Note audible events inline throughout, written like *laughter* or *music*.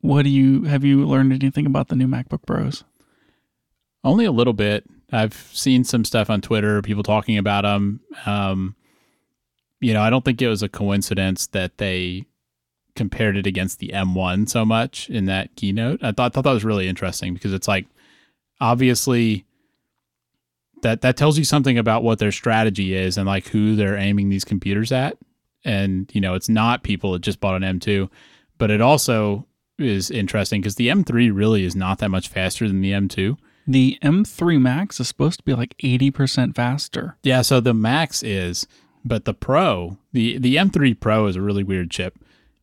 what do you have you learned anything about the new MacBook Pros? Only a little bit. I've seen some stuff on Twitter, people talking about them. Um, you know, I don't think it was a coincidence that they compared it against the M1 so much in that keynote. I thought thought that was really interesting because it's like obviously that that tells you something about what their strategy is and like who they're aiming these computers at. And you know, it's not people that just bought an M2, but it also is interesting because the M3 really is not that much faster than the M2. The M3 Max is supposed to be like 80% faster. Yeah, so the Max is, but the Pro, the the M3 Pro is a really weird chip,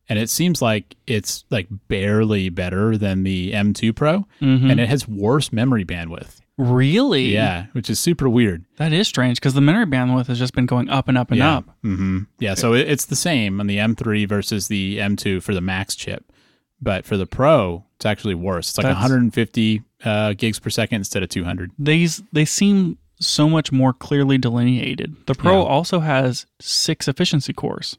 and it seems like it's like barely better than the M2 Pro, Mhm. and it has worse memory bandwidth. Really? Yeah, which is super weird. That is strange because the memory bandwidth has just been going up and up and yeah. up. hmm Yeah, so it, it's the same on the M3 versus the M2 for the Max chip, but for the Pro, it's actually worse. It's like That's- 150 uh, gigs per second instead of 200. These they seem so much more clearly delineated. The Pro Yeah. also has six efficiency cores.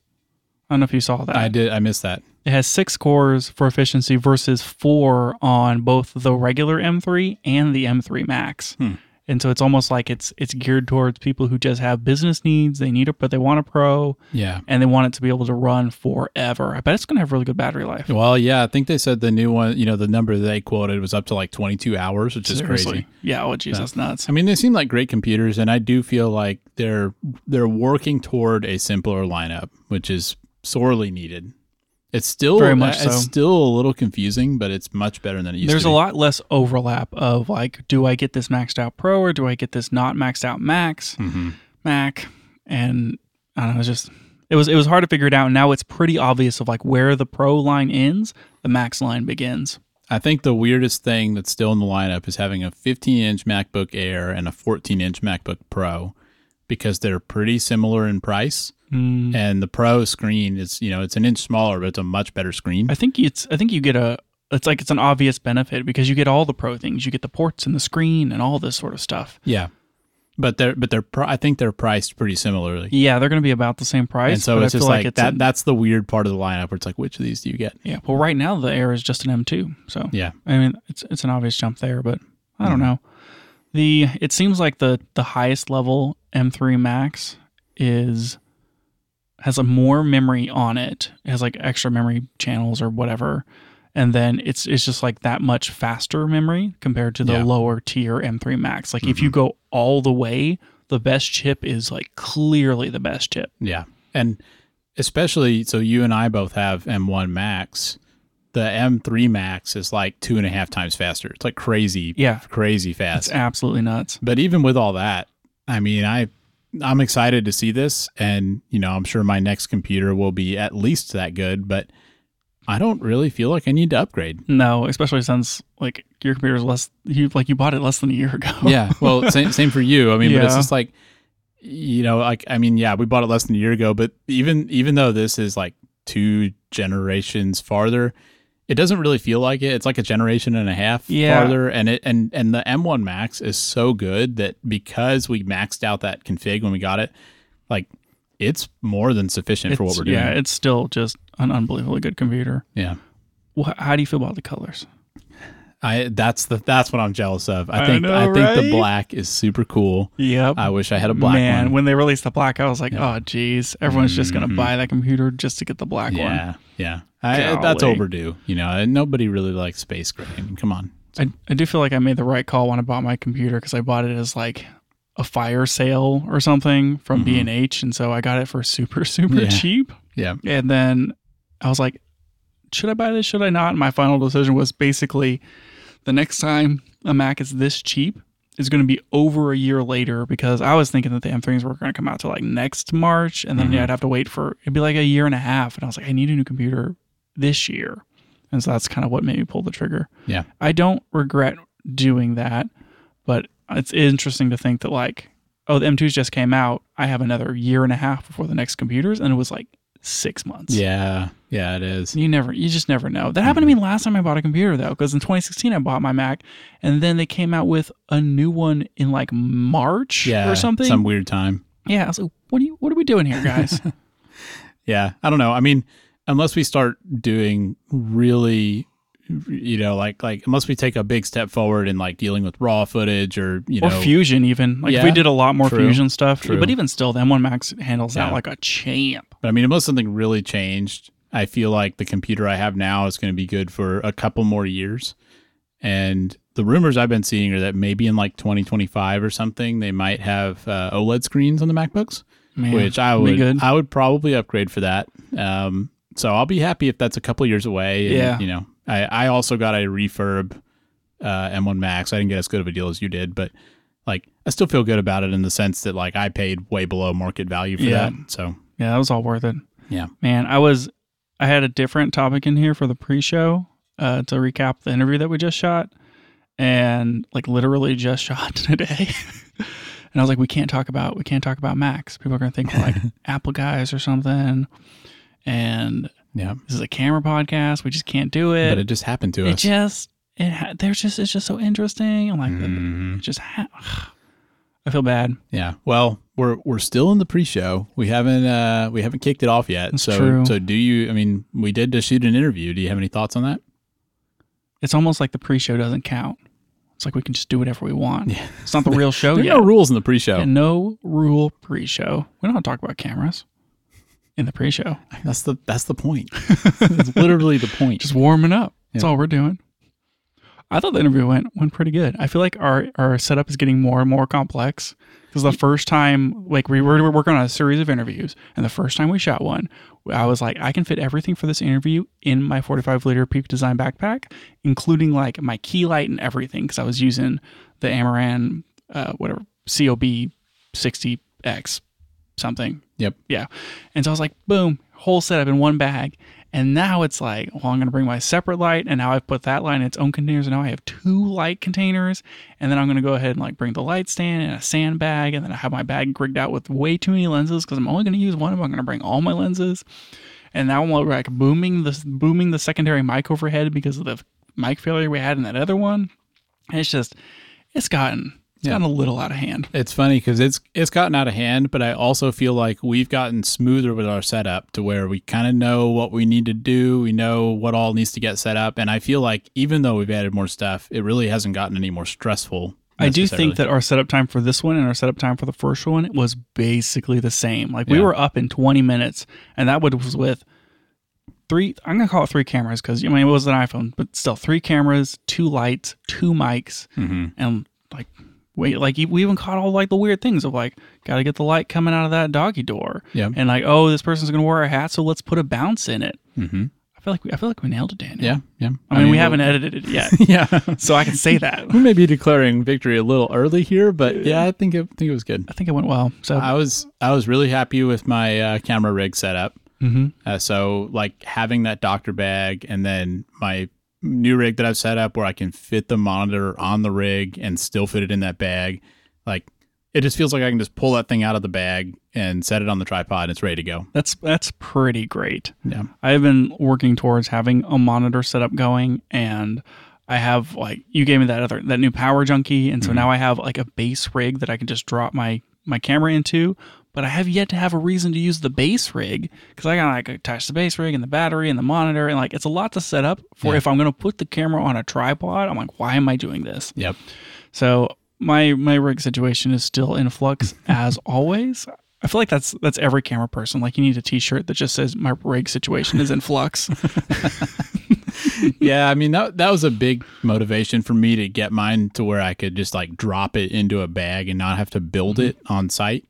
I don't know if you saw that. I did. I missed that. It has six cores for efficiency versus four on both the regular M3 and the M3 Max. Hmm. And so it's almost like it's it's geared towards people who just have business needs. They need it, but they want a Pro Yeah. and they want it to be able to run forever. I bet it's going to have really good battery life. Well, yeah, I think they said the new one, you know, the number they quoted was up to like 22 hours, which is crazy. Yeah. Oh, geez, that's nuts. I mean, they seem like great computers, and I do feel like they're they're working toward a simpler lineup, which is sorely needed. It's still Very much it's so. still a little confusing, but it's much better than it used There's to be. There's a lot less overlap of like, do I get this maxed out Pro or do I get this not maxed out Max Mhm. Mac? And I don't know, it's just it was it was hard to figure it out. Now it's pretty obvious of like where the Pro line ends, the Max line begins. I think the weirdest thing that's still in the lineup is having a 15 inch MacBook Air and a 14 inch MacBook Pro because they're pretty similar in price. Mm. And the Pro screen is, you know, it's an inch smaller, but it's a much better screen. I think it's I think you get a it's like it's an obvious benefit because you get all the Pro things. You get the ports and the screen and all this sort of stuff. Yeah, but they're but they're I think they're priced pretty similarly. Yeah, they're going to be about the same price. and so it's just feel like, it's that. that's the weird part of the lineup where it's like, which of these do you get? yeah. Well, right now the Air is just an M2, so Yeah, I mean, it's it's an obvious jump there, but I Mm-hmm. don't know. The it seems like the the highest level M3 Max is has a more memory on it. It has like extra memory channels or whatever. And then it's it's just like that much faster memory compared to the Yeah. Mm-hmm. lower tier M3 Max. Like if you go all the way, the best chip is like clearly the best chip. yeah, and especially so you and I both have M1 Max. The M3 Max is like two and a half times faster. It's like crazy, Yeah. crazy It's fast. absolutely nuts. But even with all that, I mean, I I'm excited to see this, and you know, I'm sure my next computer will be at least that good. But I don't really feel like I need to upgrade. No, especially since like your computer's less you like you bought it less than a year ago. *laughs* yeah. Well, same *laughs* same for you. I mean, but it's just like you know, like I mean, yeah, we bought it less than a year ago, but even even though this is like two generations farther, it doesn't really feel like it. It's like a generation and a half Yeah. farther, and it and and the M1 Max is so good that because we maxed out that config when we got it, like it's more than sufficient for what we're doing. Yeah, it's still just an unbelievably good computer. yeah. Wh- How do you feel about the colors? I that's the that's what I'm jealous of. I I think know, I think the black is super cool. Yep. I wish I had a black Man, one. when they released the black, I was like, oh, geez, everyone's just gonna Mhm. buy that computer just to get the black one. Yeah, yeah. I, that's overdue. You know, nobody really likes space gray. I mean, come on. I, I do feel like I made the right call when I bought my computer because I bought it as like a fire sale or something from Mhm. B and H, and so I got it for super super Yeah. cheap. Yeah, And then I was like, should I buy this? Should I not? And my final decision was basically the next time a Mac is this cheap is going to be over a year later because I was thinking that the M3s were going to come out to like next March and then Mhm. I'd have to wait for it'd be like a year and a half. And I was like, I need a new computer this year. And so that's kind of what made me pull the trigger. Yeah. I don't regret doing that, but it's interesting to think that like, oh, the M2s just came out. I have another year and a half before the next computers. And it was like six months. yeah, yeah. It is. You never, you just never know. That happened to me mm-hmm. last time I bought a computer though, because in 2016 I bought my Mac, and then they came out with a new one in like March Yeah, or something. Some weird time. yeah, I was like, what are you, what are we doing here, guys? *laughs* Yeah, I don't know. I mean, unless we start doing really you know, like like unless we take a big step forward in like dealing with raw footage or you or know, fusion even. Like if we did a lot more true, fusion stuff, true. but even still, the M1 Max handles that like a champ. But I mean, unless something really changed, I feel like the computer I have now is going to be good for a couple more years. And the rumors I've been seeing are that maybe in like 2025 or something, they might have uh, OLED screens on the MacBooks, Man, which I be would good. I would probably upgrade for that. Um, so I'll be happy if that's a couple years away. And, Yeah. you know, I, I also got a refurb uh, M1 Max. I didn't get as good of a deal as you did, but like I still feel good about it in the sense that like I paid way below market value for Yeah. that. So yeah, that was all worth it. Yeah. man, I was. I had a different topic in here for the pre-show uh, to recap the interview that we just shot, and like literally just *laughs* shot today. and I was like, we can't talk about we can't talk about Macs. People are gonna think we're like *laughs* Apple guys or something. And yeah, this is a camera podcast. We just can't do it. but it just happened to it us. just it ha- there's just it's just so interesting. I'm like, it just ha- I feel bad. Yeah. Well, we're we're still in the pre-show. We haven't uh we haven't kicked it off yet. That's so true. so do you I mean, we did just shoot an interview. Do you have any thoughts on that? It's almost like the pre-show doesn't count. It's like we can just do whatever we want. Yeah. It's not the real *laughs* show There are yet. no rules in the pre-show. And no rule pre-show. We don't talk about cameras in the pre-show. That's the that's the point. *laughs* That's literally the point. Just warming up. That's Yeah. all we're doing. I thought the interview went went pretty good. I feel like our our setup is getting more and more complex because the first time, like we were, we were working on a series of interviews, and the first time we shot one, I was like, I can fit everything for this interview in my 45 liter Peak Design backpack, including like my key light and everything, because I was using the Amaran, uh, whatever COB 60X something. Yep. Yeah. And so I was like, boom, whole setup in one bag. And now it's like, well, I'm going to bring my separate light. And now I've put that light in its own containers. And now I have two light containers. And then I'm going to go ahead and like bring the light stand and a sandbag. And then I have my bag rigged out with way too many lenses because I'm only going to use one. of them. I'm going to bring all my lenses. And now I'm like booming the, booming the secondary mic overhead because of the mic failure we had in that other one. And it's just, it's gotten, it's Yeah. gotten a little out of hand. It's funny because it's it's gotten out of hand, but I also feel like we've gotten smoother with our setup to where we kind of know what we need to do. We know what all needs to get set up, and I feel like even though we've added more stuff, it really hasn't gotten any more stressful. I do think that our setup time for this one and our setup time for the first one was basically the same. Like we Yeah. were up in 20 minutes, and that was with three. I'm gonna call it three cameras because I mean it was an iPhone, but still three cameras, two lights, two mics, Mhm. and like wait, like we even caught all like the weird things of like got to get the light coming out of that doggy door, Yeah. and like oh this person's gonna wear a hat, so let's put a bounce in it. Mm-hmm. I feel like we, I feel like we nailed it, Daniel. Yeah, yeah. I mean, we we'll- haven't *laughs* edited it yet, yeah. so I can say that. *laughs* we may be declaring victory a little early here, but yeah, I think it, I think it was good. I think it went well. So I was I was really happy with my uh, camera rig setup. mhm. Uh, so like having that doctor bag and then my new rig that I've set up where I can fit the monitor on the rig and still fit it in that bag, like it just feels like I can just pull that thing out of the bag and set it on the tripod and it's ready to go. that's that's pretty great. Yeah. I've been working towards having a monitor setup going and I have like you gave me that other that new power junkie and so Mhm. now I have like a base rig that I can just drop my my camera into but I have yet to have a reason to use the base rig because I gotta like attach the base rig and the battery and the monitor and like it's a lot to set up for Yeah. if I'm gonna put the camera on a tripod I'm like why am I doing this Yep. so my my rig situation is still in flux *laughs* as always. I feel like that's that's every camera person. Like you need a T-shirt that just says my rig situation is in flux. *laughs* *laughs* yeah, I mean that that was a big motivation for me to get mine to where I could just like drop it into a bag and not have to build Mm-hmm. it on site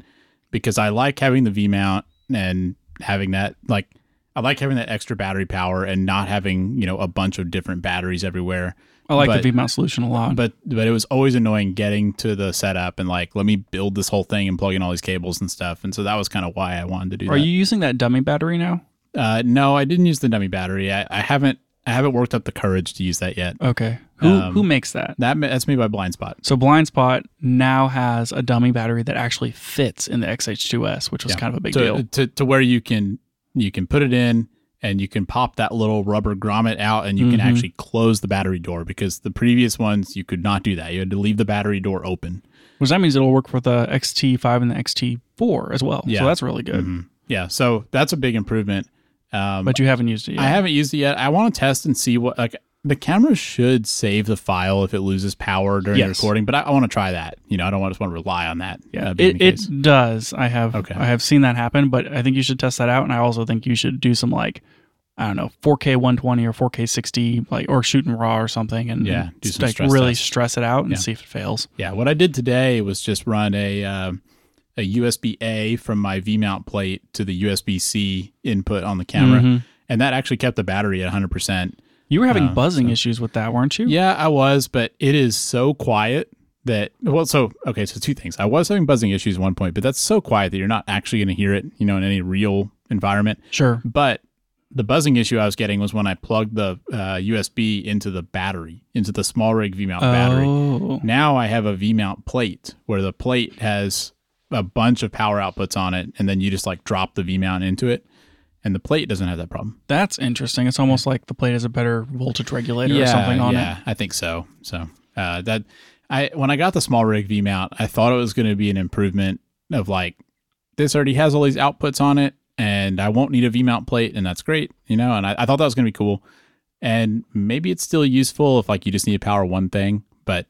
because I like having the V mount and having that like I like having that extra battery power and not having, you know, a bunch of different batteries everywhere. I like But- the V mount solution a lot. But but it was always annoying getting to the setup and like let me build this whole thing and plug in all these cables and stuff. And so that was kind of why I wanted to do that. Are that. you using that dummy battery now? uh no, I didn't use the dummy battery. I, I haven't I haven't worked up the courage to use that yet. Okay. Who Um, who makes that? That that's made by Blind Spot. So Blind Spot now has a dummy battery that actually fits in the XH2S, which was Yeah. kind of a big to, deal. To, to where you can you can put it in and you can pop that little rubber grommet out and you can Mhm. actually close the battery door because the previous ones you could not do that. You had to leave the battery door open. Which that means it'll work for the XT5 and the XT4 as well. Yeah. So that's really good. Mhm. Yeah, so that's a big improvement. Um, But you haven't used it yet. I haven't used it yet. I want to test and see what like The camera should save the file if it loses power during the recording, but I, I want to try that. You know, I don't want, to just want to rely on that. Yeah, uh, it, it does. I have Okay. I have seen that happen, but I think you should test that out. And I also think you should do some like I don't know 4K 120 or 4K 60, like or shooting raw or something, and Yeah, do some like stress really tests. stress it out and Yeah. see if it fails. Yeah, what I did today was just run a um a USB A from my V mount plate to the USB C input on the camera, Mhm. and that actually kept the battery at 100. percent You were having Uh, buzzing so- issues with that, weren't you? Yeah, I was, but it is so quiet that well, so okay, so two things. I was having buzzing issues at one point, but that's so quiet that you're not actually going to hear it, you know, in any real environment. Sure. But the buzzing issue I was getting was when I plugged the uh, USB into the battery, into the small rig V mount battery. Oh, Now I have a V mount plate where the plate has a bunch of power outputs on it, and then you just like drop the V mount into it, and the plate doesn't have that problem. that's interesting. It's almost like the plate has a better voltage regulator or something on yeah, it. I think so. So uh, that I when I got the small rig V mount, I thought it was going to be an improvement of like this already has all these outputs on it, and I won't need a V mount plate, and that's great, you know. And I, I thought that was going to be cool, and maybe it's still useful if like you just need to power one thing, but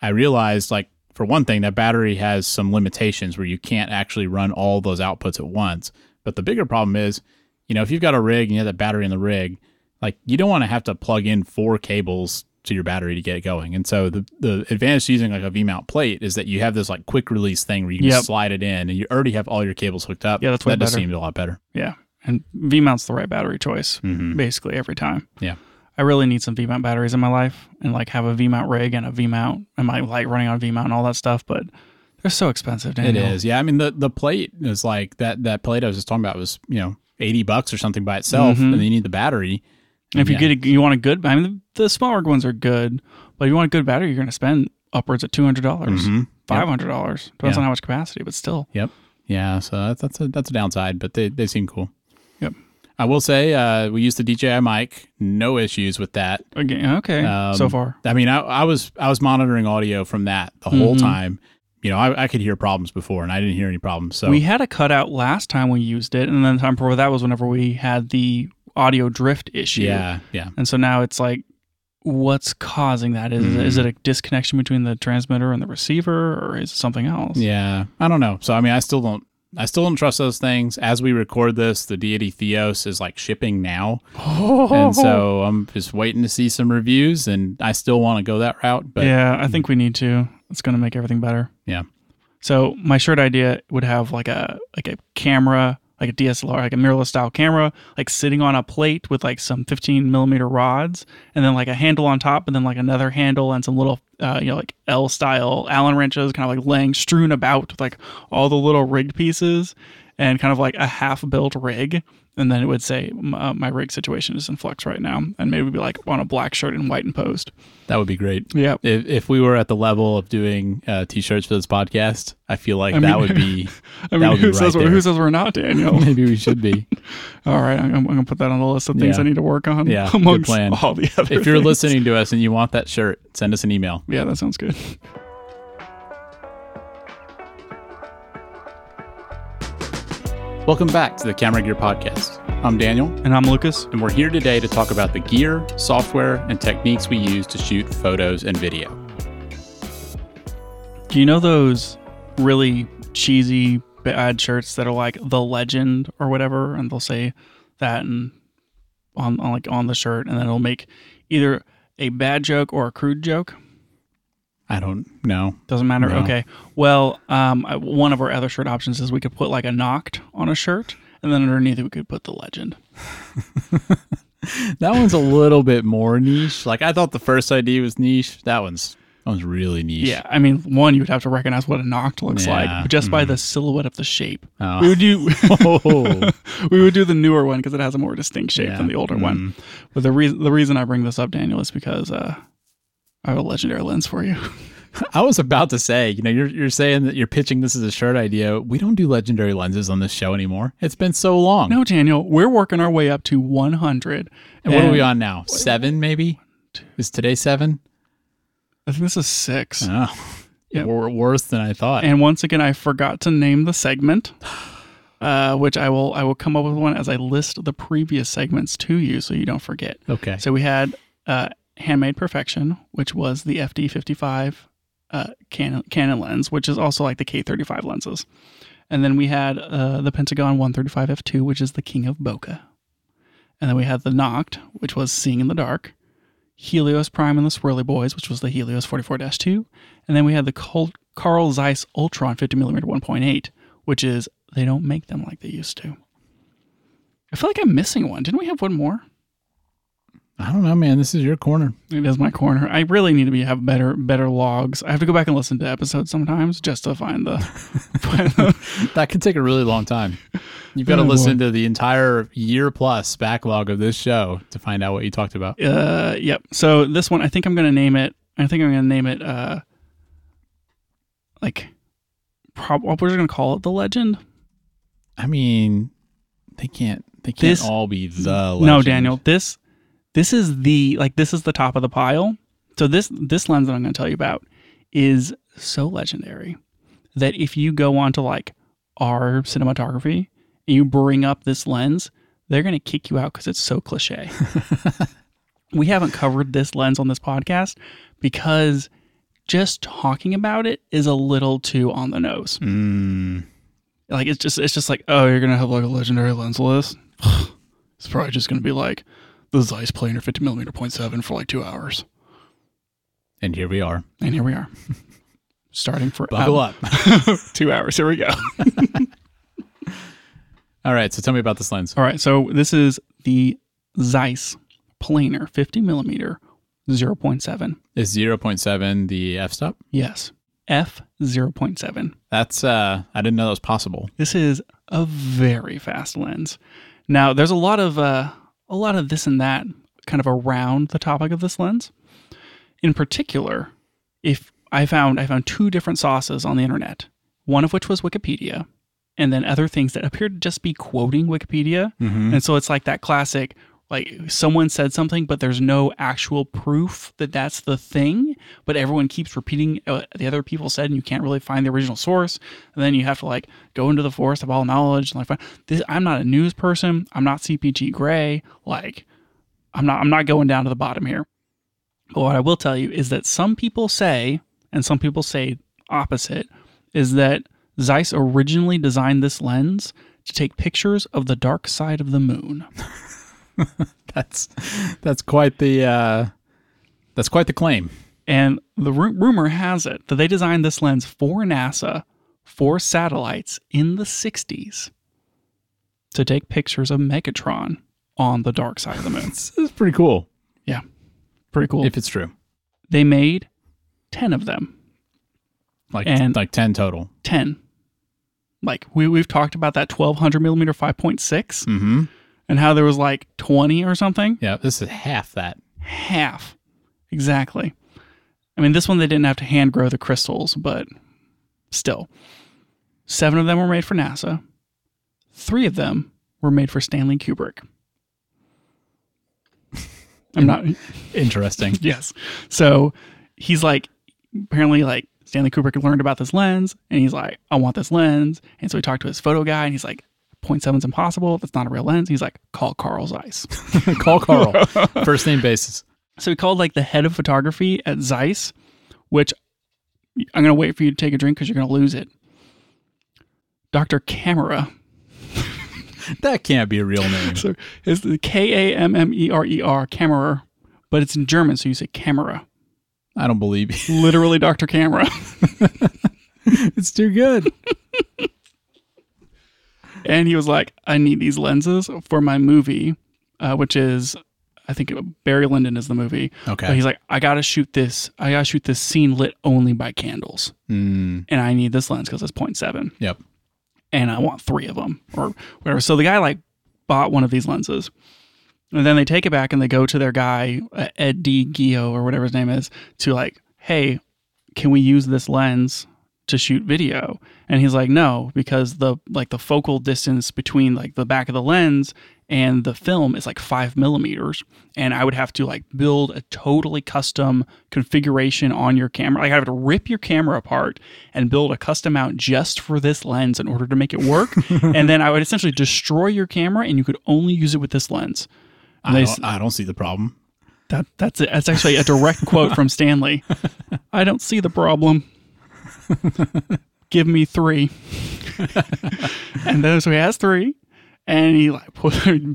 I realized like for one thing that battery has some limitations where you can't actually run all those outputs at once. But the bigger problem is, you know, if you've got a rig and you have that battery in the rig, like you don't want to have to plug in four cables to your battery to get it going. And so the the advantage to using like a V mount plate is that you have this like quick release thing where you can Yep. slide it in and you already have all your cables hooked up. Yeah, that's way that just better. seemed a lot better. Yeah, and V mount's the right battery choice hmm basically every time. Yeah. I really need some V mount batteries in my life and like have a V mount rig and a V mount and my light running on V mount and all that stuff, but they're so expensive. It Daniel. is. Yeah. I mean the the plate is like that that plate I was just talking about was, you know, 80 bucks or something by itself Mhm. and then you need the battery. And if you get a, you want a good, I mean the, the small rig ones are good, but if you want a good battery, you're going to spend upwards of two hundred dollars, Mhm. five hundred dollars, depends Yeah. on how much capacity, but still. Yep. Yeah, so that's that's a that's a downside, but they they seem cool. I will say uh, we used the DJI mic, no issues with that. Again, okay, Um, so far. I mean, I, I was I was monitoring audio from that the whole Mhm. time. You know, I, I could hear problems before, and I didn't hear any problems. So we had a cutout last time we used it, and then the time before that was whenever we had the audio drift issue. yeah, yeah, And so now it's like, what's causing that? Is, Mhm. is it a disconnection between the transmitter and the receiver, or is it something else? yeah. I don't know. So I mean, I still don't. I still don't trust those things. As we record this, the deity Theos is like shipping now, and so *laughs* I'm just waiting to see some reviews. And I still want to go that route, but yeah, I think hmm. we need to. It's going to make everything better. Yeah. So my shirt idea would have like a like a camera, like a DSLR, like a mirrorless style camera, like sitting on a plate with like some 15 millimeter rods, and then like a handle on top, and then like another handle and some little, uh, you know, like L style Allen wrenches, kind of like laying strewn about with like all the little rigged pieces, and kind of like a half built rig. And then it would say uh, my rig situation is in flux right now, and maybe be like on a black shirt and white and post. that would be great. Yeah, if, if we were at the level of doing uh, t-shirts for this podcast, I feel like I that mean- would be *laughs* I mean, who says right we're, who says we're not, Daniel? *laughs* maybe we should be. *laughs* All right, I'm, I'm gonna put that on the list of things Yeah. I need to work on. Yeah, good plan. all the other. if you're things. listening to us and you want that shirt, send us an email. yeah, that sounds good. Welcome back to the Camera Gear Podcast. I'm Daniel, And I'm Lucas. and we're here today to talk about the gear, software, and techniques we use to shoot photos and video. Do you know those really cheesy bad shirts that are like the legend or whatever, and they'll say that and on, on like on the shirt, and then it'll make either a bad joke or a crude joke. I don't know. Doesn't matter. No. Okay. Well, um, I- one of our other shirt options is we could put like a Noct on a shirt, and then underneath it we could put the legend. *laughs* That one's a little bit more niche. Like I thought the first idea was niche. That one's that one's really niche. Yeah, I mean, one you would have to recognize what a Noct looks Yeah, like just by mhm. the silhouette of the shape. We Oh. would do Oh. *laughs* *laughs* we would do the newer one because it has a more distinct shape Yeah. than the older one. Mm. But the reason the reason I bring this up, Daniel, is because uh, I have a legendary lens for you. *laughs* I was about to say, you know, you're you're saying that you're pitching this as a shirt idea. We don't do legendary lenses on this show anymore. It's been so long. no, Daniel, we're working our way up to 100. and what are we on now? Seven, maybe? Is today seven? I think this is six. Oh, wor- worse than I thought. And once again, I forgot to name the segment, *sighs* uh, which I will I will come up with one as I list the previous segments to you, so you don't forget. okay. So we had uh, Handmade Perfection, which was the FD55 uh, Canon, Canon lens, which is also like the K35 lenses. And then we had uh, the Pentacon 135 f2, which is the king of bokeh. And then we had the Noct, which was Seeing in the Dark, Helios Prime and the Swirly Boys, which was the Helios 44 2. And then we had the Carl Zeiss Ultron 50mm 1.8, which is they don't make them like they used to. I feel like I'm missing one. Didn't we have one more? I don't know, man. This is your corner. It is my corner. I really need to be have better better logs. I have to go back and listen to episodes sometimes just to find the. *laughs* find the That could take a really long time. You've got to Oh, listen to the entire year plus backlog of this show to find out what you talked about. uh, yep. So this one, I think I'm going to name it. I think I'm going to name it. Uh, like, prob- what we're going to call it, the legend. I mean, they can't. They can't This- all be the. Legend. No, Daniel. This this is the like this is the top of the pile. So this this lens that I'm going to tell you about is so legendary that if you go on to like our cinematography and you bring up this lens, they're going to kick you out because it's so cliche. *laughs* we haven't covered this lens on this podcast because just talking about it is a little too on the nose. Mm, Like it's just it's just like oh you're gonna have like a legendary lens list. *sighs* it's probably just gonna be like the Zeiss planar 50 millimeter point seven for like two hours, and here we are. and here we are, starting for Buckle up. *laughs* two hours. Here we go. *laughs* all right. So tell me about this lens. All right, so this is the Zeiss planar 50 millimeter 0.7. Is 0.7 the f stop? Yes, f 0.7. That's uh I didn't know that was possible. This is a very fast lens. Now, there's a lot of uh, a lot of this and that kind of around the topic of this lens. In particular, if I found I found two different sources on the internet, one of which was Wikipedia, and then other things that appeared to just be quoting Wikipedia. Mm-hmm. And so it's like that classic like someone said something but there's no actual proof that that's the thing but everyone keeps repeating what the other people said and you can't really find the original source. And then you have to like go into the forest of all knowledge and like find, this i'm not a news person. I'm not CGP Grey. Like i'm not i'm not going down to the bottom here. But what i will tell you is that some people say and some people say opposite is that zeiss originally designed this lens to take pictures of the dark side of the moon *laughs* That's that's quite the uh that's quite the claim. And the ru- rumor has it that they designed this lens for NASA for satellites in the 60s to take pictures of Megatron on the dark side of the moon. *laughs* This is pretty cool Yeah, pretty cool. if it's true. they made 10 of them. Like And- like 10 total. 10. Like we, we've talked about that 1200 millimeter 5.6 Mhm. And how there was like 20 or something. Yeah, this is half that. half. Exactly. I mean this one they didn't have to hand grow the crystals but still. Seven of them were made for nasa. Three of them were made for stanley kubrick. *laughs* I'm not Interesting. *laughs* yes. So he's like apparently like stanley kubrick learned about this lens and he's like i want this lens. And so he talked to his photo guy and he's like 0.7 is impossible that's not a real lens he's like call carl zeiss *laughs* Call Carl. *laughs* First name basis. So he called like the head of photography at Zeiss, which I'm going to wait for you to take a drink because you're going to lose it. Dr. Camera. *laughs* That can't be a real name. So it's the K A M M E R E R, Camera, but it's in German, so you say Camera. I don't believe you. Literally Dr. Camera. it's too good. And he was like, I need these lenses for my movie, uh, which is, I think Barry Lyndon is the movie. But Okay. he's like, I got to shoot this. I got to shoot this scene lit only by candles. Mm, And I need this lens because it's 0.7. yep. and I want three of them or whatever. So the guy like bought one of these lenses. And then they take it back and they go to their guy, uh, Ed D. Gio or whatever his name is, to like, hey, can we use this lens to shoot video? And he's like, no, because the like the focal distance between like the back of the lens and the film is like five millimeters. And I would have to like build a totally custom configuration on your camera. Like I have to rip your camera apart and build a custom mount just for this lens in order to make it work. *laughs* and then I would essentially destroy your camera and you could only use it with this lens. I don't, I don't see the problem. That that's it. That's actually a direct quote from Stanley. *laughs* I don't see the problem. Give me three. and then so he has three, and he like put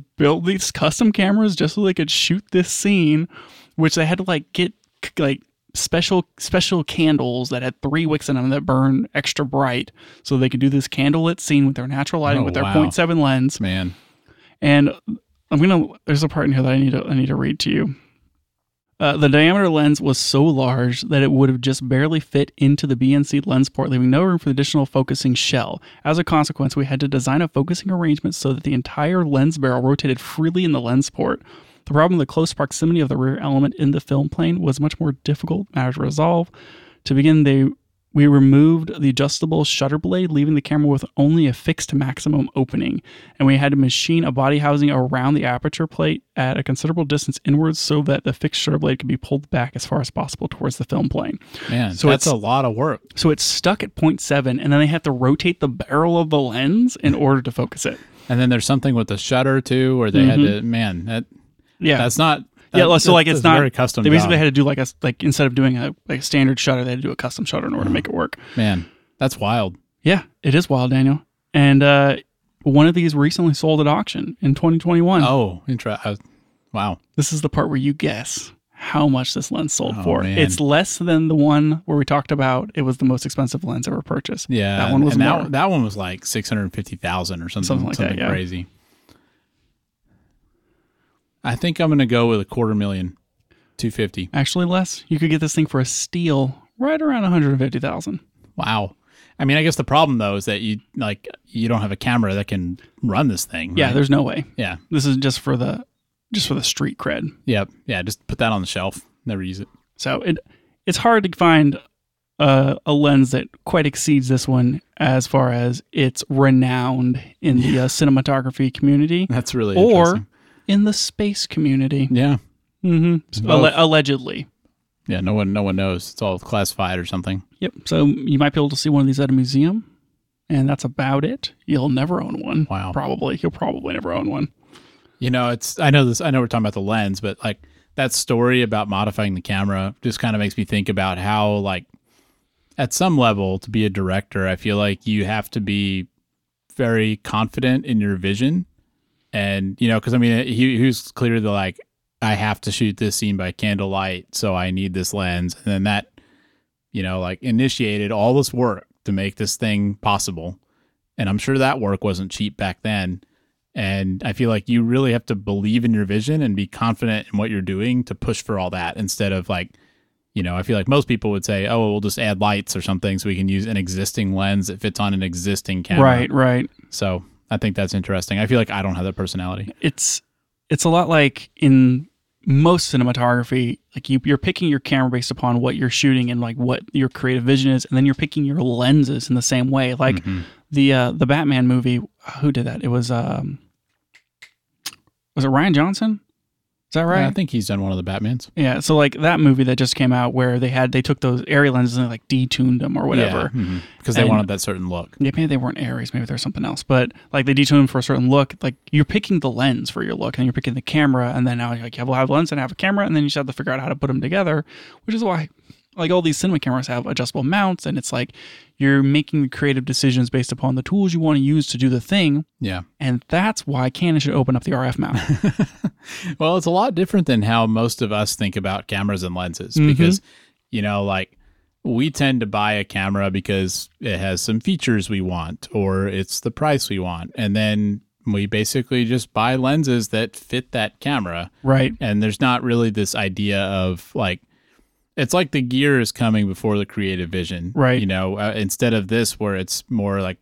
*laughs* built these custom cameras just so they could shoot this scene, which they had to like get like special special candles that had three wicks in them that burn extra bright, so they could do this candlelit scene with their natural lighting Oh, with their wow. 0.7 lens. Man. And I'm gonna. There's a part in here that I need to. I need to read to you. Uh, the diameter lens was so large that it would have just barely fit into the BNC lens port, leaving no room for the additional focusing shell. As a consequence, we had to design a focusing arrangement so that the entire lens barrel rotated freely in the lens port. The problem of the close proximity of the rear element in the film plane was much more difficult matter to resolve. To begin, they we removed the adjustable shutter blade, leaving the camera with only a fixed maximum opening, and we had to machine a body housing around the aperture plate at a considerable distance inwards so that the fixed shutter blade could be pulled back as far as possible towards the film plane. Man, So that's it's- a lot of work. So it's stuck at 0.7, and then they have to rotate the barrel of the lens in order to focus it. And then there's something with the shutter too, where they had to. Mm-hmm. Man, that Yeah, that's not. Yeah. that- so like it's not very custom. They basically job. had to do like a like instead of doing a like a standard shutter, they had to do a custom shutter in order to make it work. Man, that's wild. Yeah, it is wild, Daniel. And uh, one of these recently sold at auction in 2021. Oh, intra- uh, wow. This is the part where you guess how much this lens sold Oh, for. man. It's less than the one where we talked about it was the most expensive lens ever purchased. Yeah, That one was that, that one was like six hundred fifty thousand or something, Something something, like that, yeah. crazy. I think I'm gonna go with a quarter million, two fifty. Actually, less. You could get this thing for a steal right around 150,000. Wow. I mean, I guess the problem though is that you like you don't have a camera that can run this thing. Yeah, there's no way. yeah, This is just for the just for the street cred. yep, yeah. Just put that on the shelf. Never use it. So it it's hard to find a, a lens that quite exceeds this one as far as it's renowned in the uh, cinematography community *laughs* That's really or interesting. In the space community. yeah, hmm both. allegedly. yeah. No one, no one knows. It's all classified or something. Yep. So you might be able to see one of these at a museum, and that's about it. You'll never own one. Wow. Probably. You'll probably never own one. You know, it's I know this I know we're talking about the lens, but like that story about modifying the camera just kind of makes me think about how like at some level to be a director, I feel like you have to be very confident in your vision. And you know, cuz I mean uh, he he was clearly like I have to shoot this scene by candlelight, so I need this lens. And then that you know, like initiated all this work to make this thing possible. And I'm sure that work wasn't cheap back then. And I feel like you really have to believe in your vision and be confident in what you're doing to push for all that instead of like, you know, I feel like most people would say, oh, we'll just add lights or something so we can use an existing lens that fits on an existing camera. Right. Right. So I think that's interesting. I feel like I don't have that personality. It's it's a lot like in most cinematography. Like you, you're picking your camera based upon what you're shooting and like what your creative vision is, and then you're picking your lenses in the same way. Like Mhm. the uh, the Batman movie. Who did that? It was um, was it Ryan Johnson? Is that right? I think he's done one of the Batmans. Yeah, so like that movie that just came out where they had they took those ARRI lenses and they like detuned them or whatever. Because mm-hmm. they And- wanted that certain look. Yeah, maybe they weren't ARRIs, maybe there's something else. But like they detuned them for a certain look. Like you're picking the lens for your look, and you're picking the camera, and then now you're like you have, have a lens and have a camera, and then you just have to figure out how to put them together. Which is why like all these cinema cameras have adjustable mounts, and it's like you're making creative decisions based upon the tools you want to use to do the thing, Yeah. and that's why Canon should open up the RF mount. *laughs* Well, it's a lot different than how most of us think about cameras and lenses Mhm. because, you know, like we tend to buy a camera because it has some features we want or it's the price we want. And then we basically just buy lenses that fit that camera. right. And there's not really this idea of like, it's like the gear is coming before the creative vision. Right. You know, uh, instead of this where it's more like,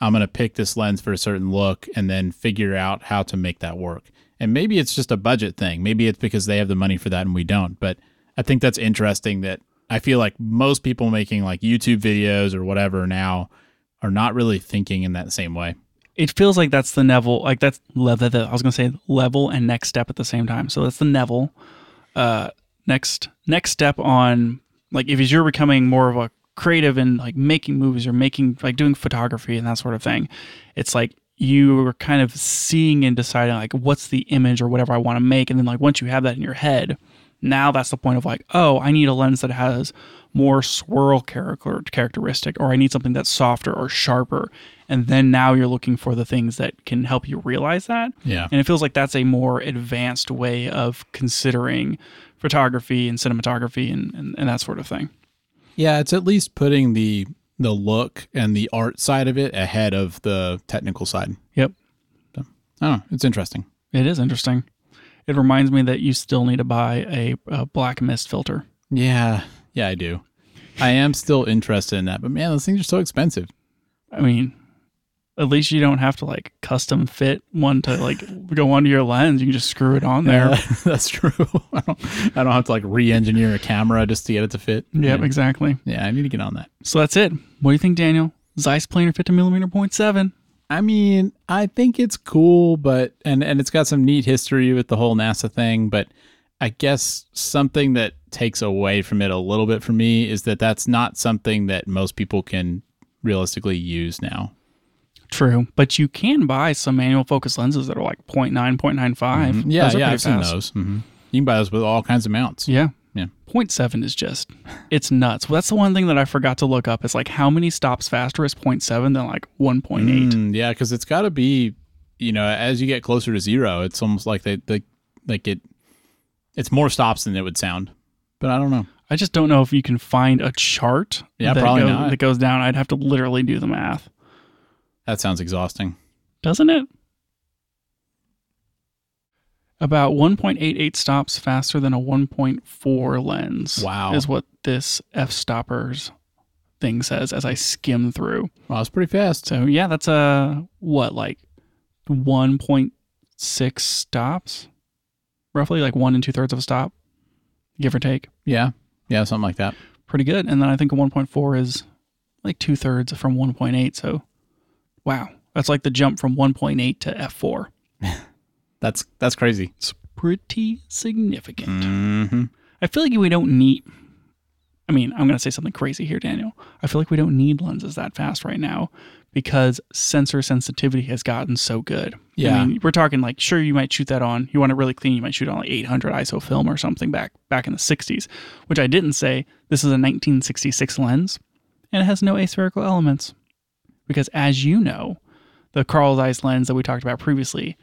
I'm going to pick this lens for a certain look and then figure out how to make that work. And maybe it's just a budget thing. Maybe it's because they have the money for that and we don't. But I think that's interesting that I feel like most people making like YouTube videos or whatever now are not really thinking in that same way. it feels like that's the Neville, like that's level. I was gonna say level and next step at the same time. So that's the Neville. Uh, next next step on like if you're becoming more of a creative and like making movies or making like doing photography and that sort of thing, it's like you are kind of seeing and deciding like what's the image or whatever I want to make, and then like once you have that in your head, Now that's the point of like, oh, I need a lens that has more swirl character characteristic, or I need something that's softer or sharper. And then now you're looking for the things that can help you realize that. Yeah. And it feels like that's a more advanced way of considering photography and cinematography and, and, and that sort of thing. Yeah, it's at least putting the the look and the art side of it ahead of the technical side. Yep. I don't know. It's interesting. It is interesting. It reminds me that you still need to buy a, a black mist filter. Yeah. Yeah, I do. I am still interested in that, but man, those things are so expensive. I mean, at least you don't have to like custom fit one to like go onto your lens. You can just screw it on there. Yeah, *laughs* that's true. *laughs* I don't, I don't have to like re-engineer a camera just to get it to fit. Yep, yeah. exactly. Yeah, I need to get on that. So that's it. What do you think, Daniel? Zeiss planar 50 millimeter point seven. I mean, I think it's cool, but and and it's got some neat history with the whole NASA thing, but I guess something that takes away from it a little bit for me is that that's not something that most people can realistically use now. True, but you can buy some manual focus lenses that are like 0.9, 0.95. Mhm. Yeah, Those yeah, I've seen fast. those. hmm You can buy those with all kinds of mounts. Yeah. Yeah. 0.7 is just, it's nuts. Well, that's the one thing that I forgot to look up is like how many stops faster is 0.7 than like 1.8? Mm, yeah, because it's got to be, you know, as you get closer to zero, it's almost like they, they like it. It's more stops than it would sound, but I don't know. I just don't know if you can find a chart Yeah, that, probably go- not. that goes down. I'd have to literally do the math. That sounds exhausting. Doesn't it? About 1.88 stops faster than a 1.4 lens. Wow. Is what this Fstoppers thing says as I skim through. Wow, it's pretty fast. So yeah, that's a what like 1.6 stops, roughly like one and two thirds of a stop, give or take. Yeah, yeah, something like that. Pretty good. And then I think a 1.4 is like two thirds from 1.8. So wow, that's like the jump from 1.8 to f4. *laughs* That's that's crazy. It's pretty significant. Mm-hmm. I feel like we don't need. I mean, I'm going to say something crazy here, Daniel. I feel like we don't need lenses that fast right now because sensor sensitivity has gotten so good. Yeah. I mean, we're talking like, sure, you might shoot that on. You want it really clean, you might shoot on like 800 ISO film or something back back in the 60s, which I didn't say. This is a 1966 lens, and it has no aspherical elements because, as you know, the Carl Zeiss lens that we talked about previously,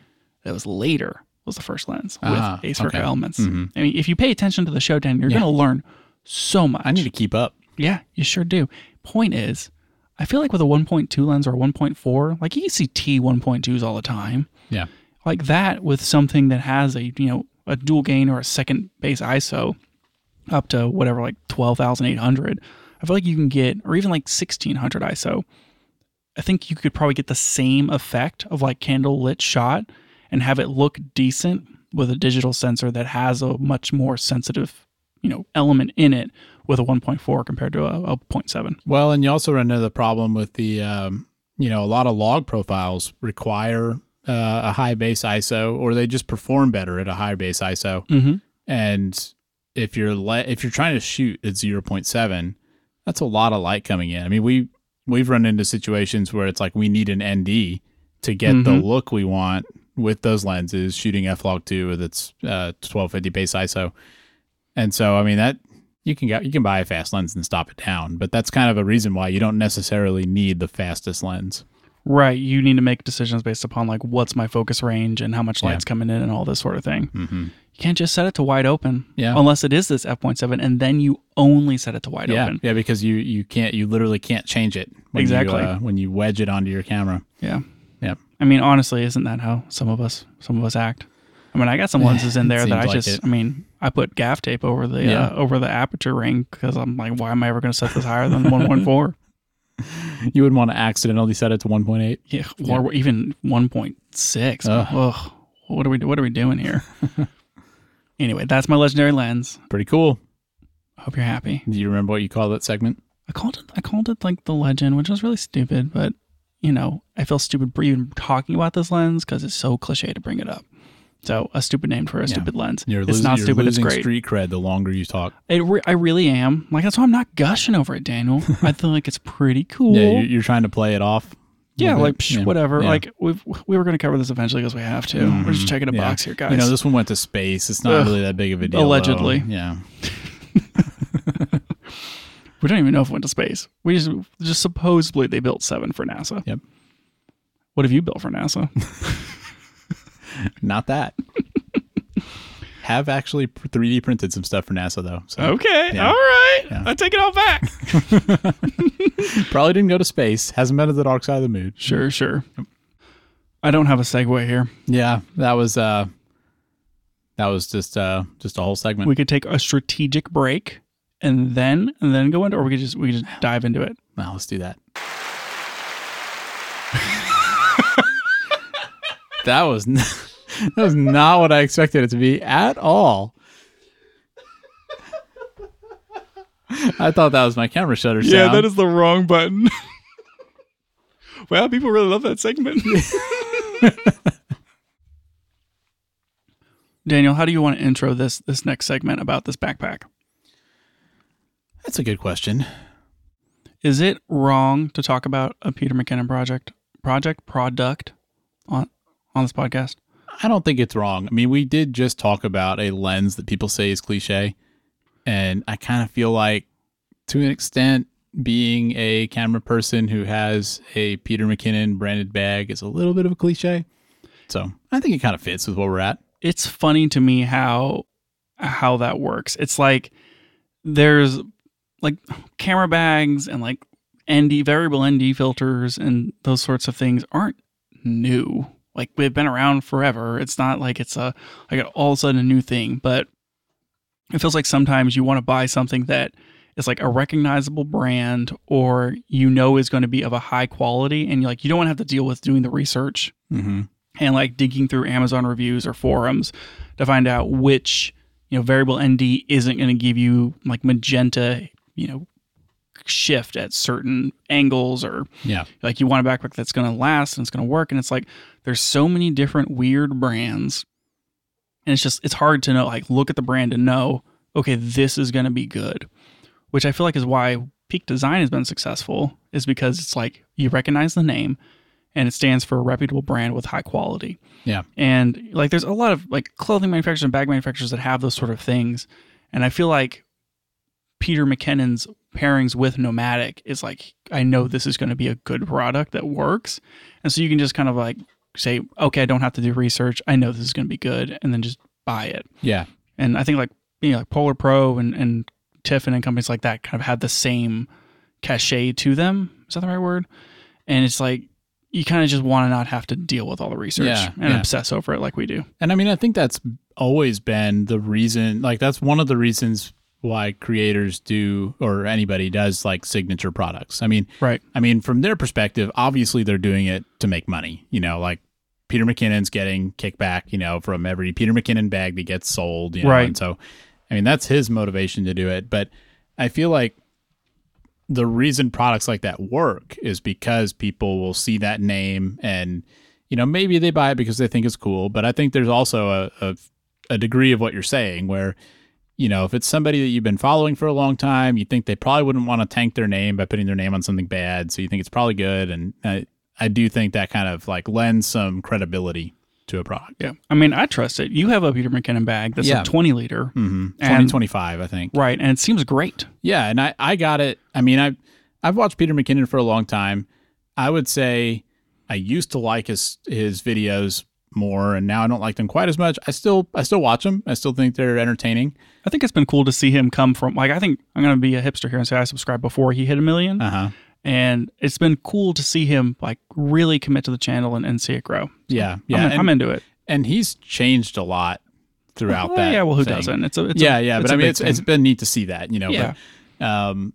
that was later, was the first lens with Ah, aspherical okay. elements. Mhm. I mean, if you pay attention to the show, Dan, you're Yeah. going to learn so much. I need to keep up. Yeah, you sure do. Point is, I feel like with a 1.2 lens or a 1.4, like you can see T 1.2s all the time. Yeah. Like that with something that has a, you know, a dual gain or a second base ISO up to whatever, like 12,800. I feel like you can get, or even like 1600 ISO. I think you could probably get the same effect of like candle lit shot and have it look decent with a digital sensor that has a much more sensitive, you know, element in it with a 1.4 compared to a, a 0.7. Well, and you also run into the problem with the, um, you know, a lot of log profiles require uh, a high base ISO, or they just perform better at a high base ISO. Mm-hmm. And if you're le- if you're trying to shoot at 0.7, that's a lot of light coming in. I mean, we we've run into situations where it's like we need an ND to get the Mhm. look we want with those lenses shooting f-log 2 with its uh, 1250 base ISO. And so, I mean, that you can get, you can buy a fast lens and stop it down, but that's kind of a reason why you don't necessarily need the fastest lens. Right. You need to make decisions based upon like what's my focus range and how much Yeah. light's coming in and all this sort of thing. Mm-hmm. You can't just set it to wide open. Yeah. Unless it is this f.7 and then you only set it to wide Yeah, open. yeah, because you you can't you literally can't change it when Exactly. you, uh, when you wedge it onto your camera. Yeah. Yep. I mean, honestly, isn't that how some of us some of us act? I mean, I got some lenses in *laughs* there that I like just it. I mean, I put gaff tape over the Yeah. uh, over the aperture ring because I'm like, why am I ever going to set this higher than 1.4? *laughs* *laughs* You wouldn't want to accidentally set it to 1.8. Yeah, or even 1.6. Ugh. Ugh. What are we what are we doing here? Anyway, that's my legendary lens. Pretty cool. I Hope you're happy. Do you remember what you called that segment? I called it I called it like the legend, which was really stupid, but you know, I feel stupid for even talking about this lens because it's so cliche to bring it up. So a stupid name for a Yeah. stupid lens. You're it's losing, not stupid. It's great. street cred the longer you talk. It re- I really am. Like that's why I'm not gushing over it, Daniel. *laughs* I feel like it's pretty cool. Yeah, you're, you're trying to play it off. Yeah, like psh, Yeah. whatever. Yeah. Like we we were going to cover this eventually because we have to. We're just mm-hmm. checking a Yeah. box here, guys. You know, this one went to space. It's not Ugh. really that big of a deal. though. Allegedly. Yeah. *laughs* we don't even know if it went to space. We just just supposedly they built seven for NASA. Yep. What have you built for NASA? *laughs* Not that. *laughs* Have actually 3D printed some stuff for NASA though. So okay, Yeah. all right. Yeah. I take it all back. *laughs* probably didn't go to space. Hasn't been to the dark side of the moon. sure, sure. I don't have a segue here. Yeah, that was uh that was just uh just a whole segment. We could take a strategic break and then and then go into, or we could just we could just dive into it. well, let's do that. *laughs* that was n- *laughs* *laughs* that was not what I expected it to be at all. I thought that was my camera shutter sound. Yeah, that is the wrong button. *laughs* well, people really love that segment. *laughs* Daniel, how do you want to intro this this next segment about this backpack? That's a good question. Is it wrong to talk about a Peter McKinnon project project product on on this podcast? I don't think it's wrong. I mean, we did just talk about a lens that people say is cliche. And I kind of feel like, to an extent, being a camera person who has a Peter McKinnon branded bag is a little bit of a cliche. So I think it kind of fits with where we're at. It's funny to me how how that works. It's like there's like camera bags and like ND variable ND filters and those sorts of things aren't new. Like we've been around forever. It's not like it's a like all of a sudden a new thing, but it feels like sometimes you want to buy something that is like a recognizable brand or you know is going to be of a high quality and you like you don't want to have to deal with doing the research Mm-hmm. and like digging through Amazon reviews or forums to find out which you know variable ND isn't going to give you like magenta you know shift at certain angles or Yeah. like you want a backpack that's going to last and it's going to work and it's like there's so many different weird brands. And it's just it's hard to know like look at the brand and know okay this is going to be good which i feel like is why peak design has been successful is because it's like you recognize the name and it stands for a reputable brand with high quality. Yeah. and like there's a lot of like clothing manufacturers and bag manufacturers that have those sort of things. And i feel like peter mckinnon's pairings with nomatic is like i know this is going to be a good product that works. And so you can just kind of like say okay i don't have to do research. I know this is going to be good and then just buy it. Yeah. and i think like you know like polar pro and, and tiffen and companies like that kind of have the same cachet to them. Is that the right word? And it's like you kind of just want to not have to deal with all the research Yeah, and yeah. obsess over it like we do. And I mean, I think that's always been the reason, like, that's one of the reasons why creators do, or anybody does, like, signature products. I mean, right I mean, from their perspective, obviously they're doing it to make money. You know, like Peter McKinnon's getting kickback, you know, from every Peter McKinnon bag that gets sold. You know? Right. And so, I mean, that's his motivation to do it. But I feel like the reason products like that work is because people will see that name and, you know, maybe they buy it because they think it's cool. But I think there's also a, a, a degree of what you're saying where, you know, if it's somebody that you've been following for a long time, you think they probably wouldn't want to tank their name by putting their name on something bad. So you think it's probably good. And I, I do think that kind of like lends some credibility to a product. yeah i mean i trust it you have a peter mckinnon bag that's Yeah. a 20 liter Mm-hmm. 2025, I think. right and it seems great Yeah, and I, I got it. I mean, I I've watched Peter McKinnon for a long time. I would say I used to like his his videos more, and now I don't like them quite as much. I still I still watch them. I still think they're entertaining. I think it's been cool to see him come from like I think I'm gonna be a hipster here and say I subscribed before he hit a million, Uh huh. and it's been cool to see him like really commit to the channel and, and see it grow. Yeah, I'm, yeah, I'm into it. and he's changed a lot throughout Well, that. yeah, well, who thing. doesn't? It's a it's yeah, a, yeah, but I mean, it's it's been neat to see that, you know. yeah, But, um,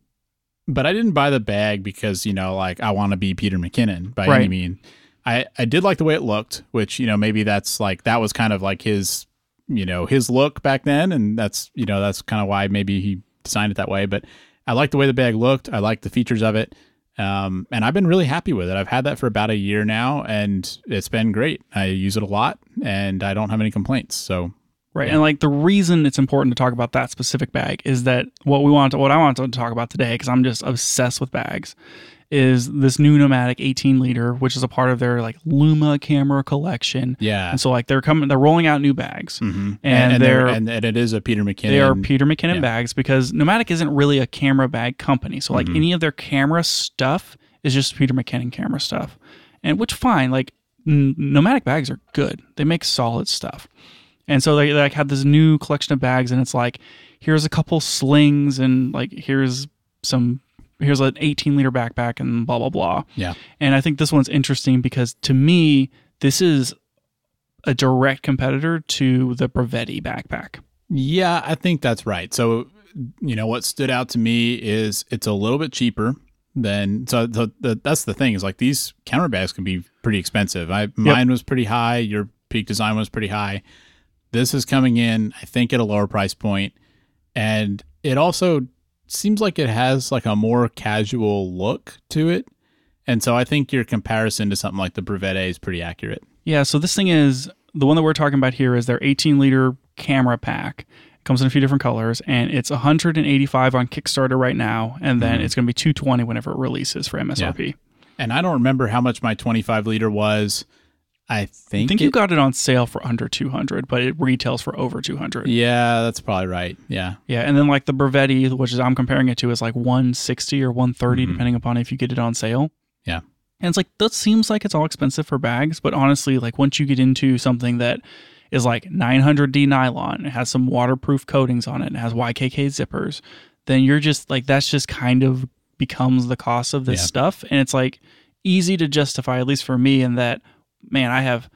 but I didn't buy the bag because you know, like I want to be Peter McKinnon by any Right. I I did like the way it looked, which you know maybe that's like that was kind of like his you know his look back then, and that's you know that's kind of why maybe he designed it that way. But I like the way the bag looked. I like the features of it. Um, and I've been really happy with it. I've had that for about a year now, and it's been great. I use it a lot, and I don't have any complaints. So right. And like the reason it's important to talk about that specific bag is that what we want to, what I want to talk about today because I'm just obsessed with bags is this new Nomatic 18 liter, which is a part of their like Luma camera collection. Yeah. And so like they're coming, they're rolling out new bags, hmm and they're- and, and it is a Peter McKinnon. they are Peter McKinnon yeah. bags because Nomatic isn't really a camera bag company. So like Mhm. any of their camera stuff is just Peter McKinnon camera stuff, and which fine. Like n- Nomatic bags are good. They make solid stuff, and so they, they like have this new collection of bags, and it's like here's a couple slings and like here's some here's an 18 liter backpack and blah blah blah. Yeah. And I think this one's interesting because to me this is a direct competitor to the Brevite backpack. Yeah, I think that's right. So, you know, what stood out to me is it's a little bit cheaper than so the, the that's the thing is like these camera bags can be pretty expensive. I mine was pretty high, your peak design was pretty high. This is coming in, I think, at a lower price point, and it also seems like it has like a more casual look to it. And so I think your comparison to something like the Brevite is pretty accurate. Yeah, so this thing is the one that we're talking about here is their 18 liter camera pack. It comes in a few different colors, and it's 185 on Kickstarter right now, and then Mhm. it's going to be 220 whenever it releases for MSRP. And I don't remember how much my 25 liter was. I I think, think it- you got it on sale for under 200, but it retails for over 200. Yeah, that's probably right. Yeah. Yeah, and then like the Brevite, which is I'm comparing it to, is like 160 or 130, Mhm. depending upon if you get it on sale. Yeah. And it's like that seems like it's all expensive for bags, but honestly, like once you get into something that is like 900D nylon, it has some waterproof coatings on it, it has YKK zippers, then you're just like that's just kind of becomes the cost of this Yeah. stuff, and it's like easy to justify, at least for me, in that man, I have.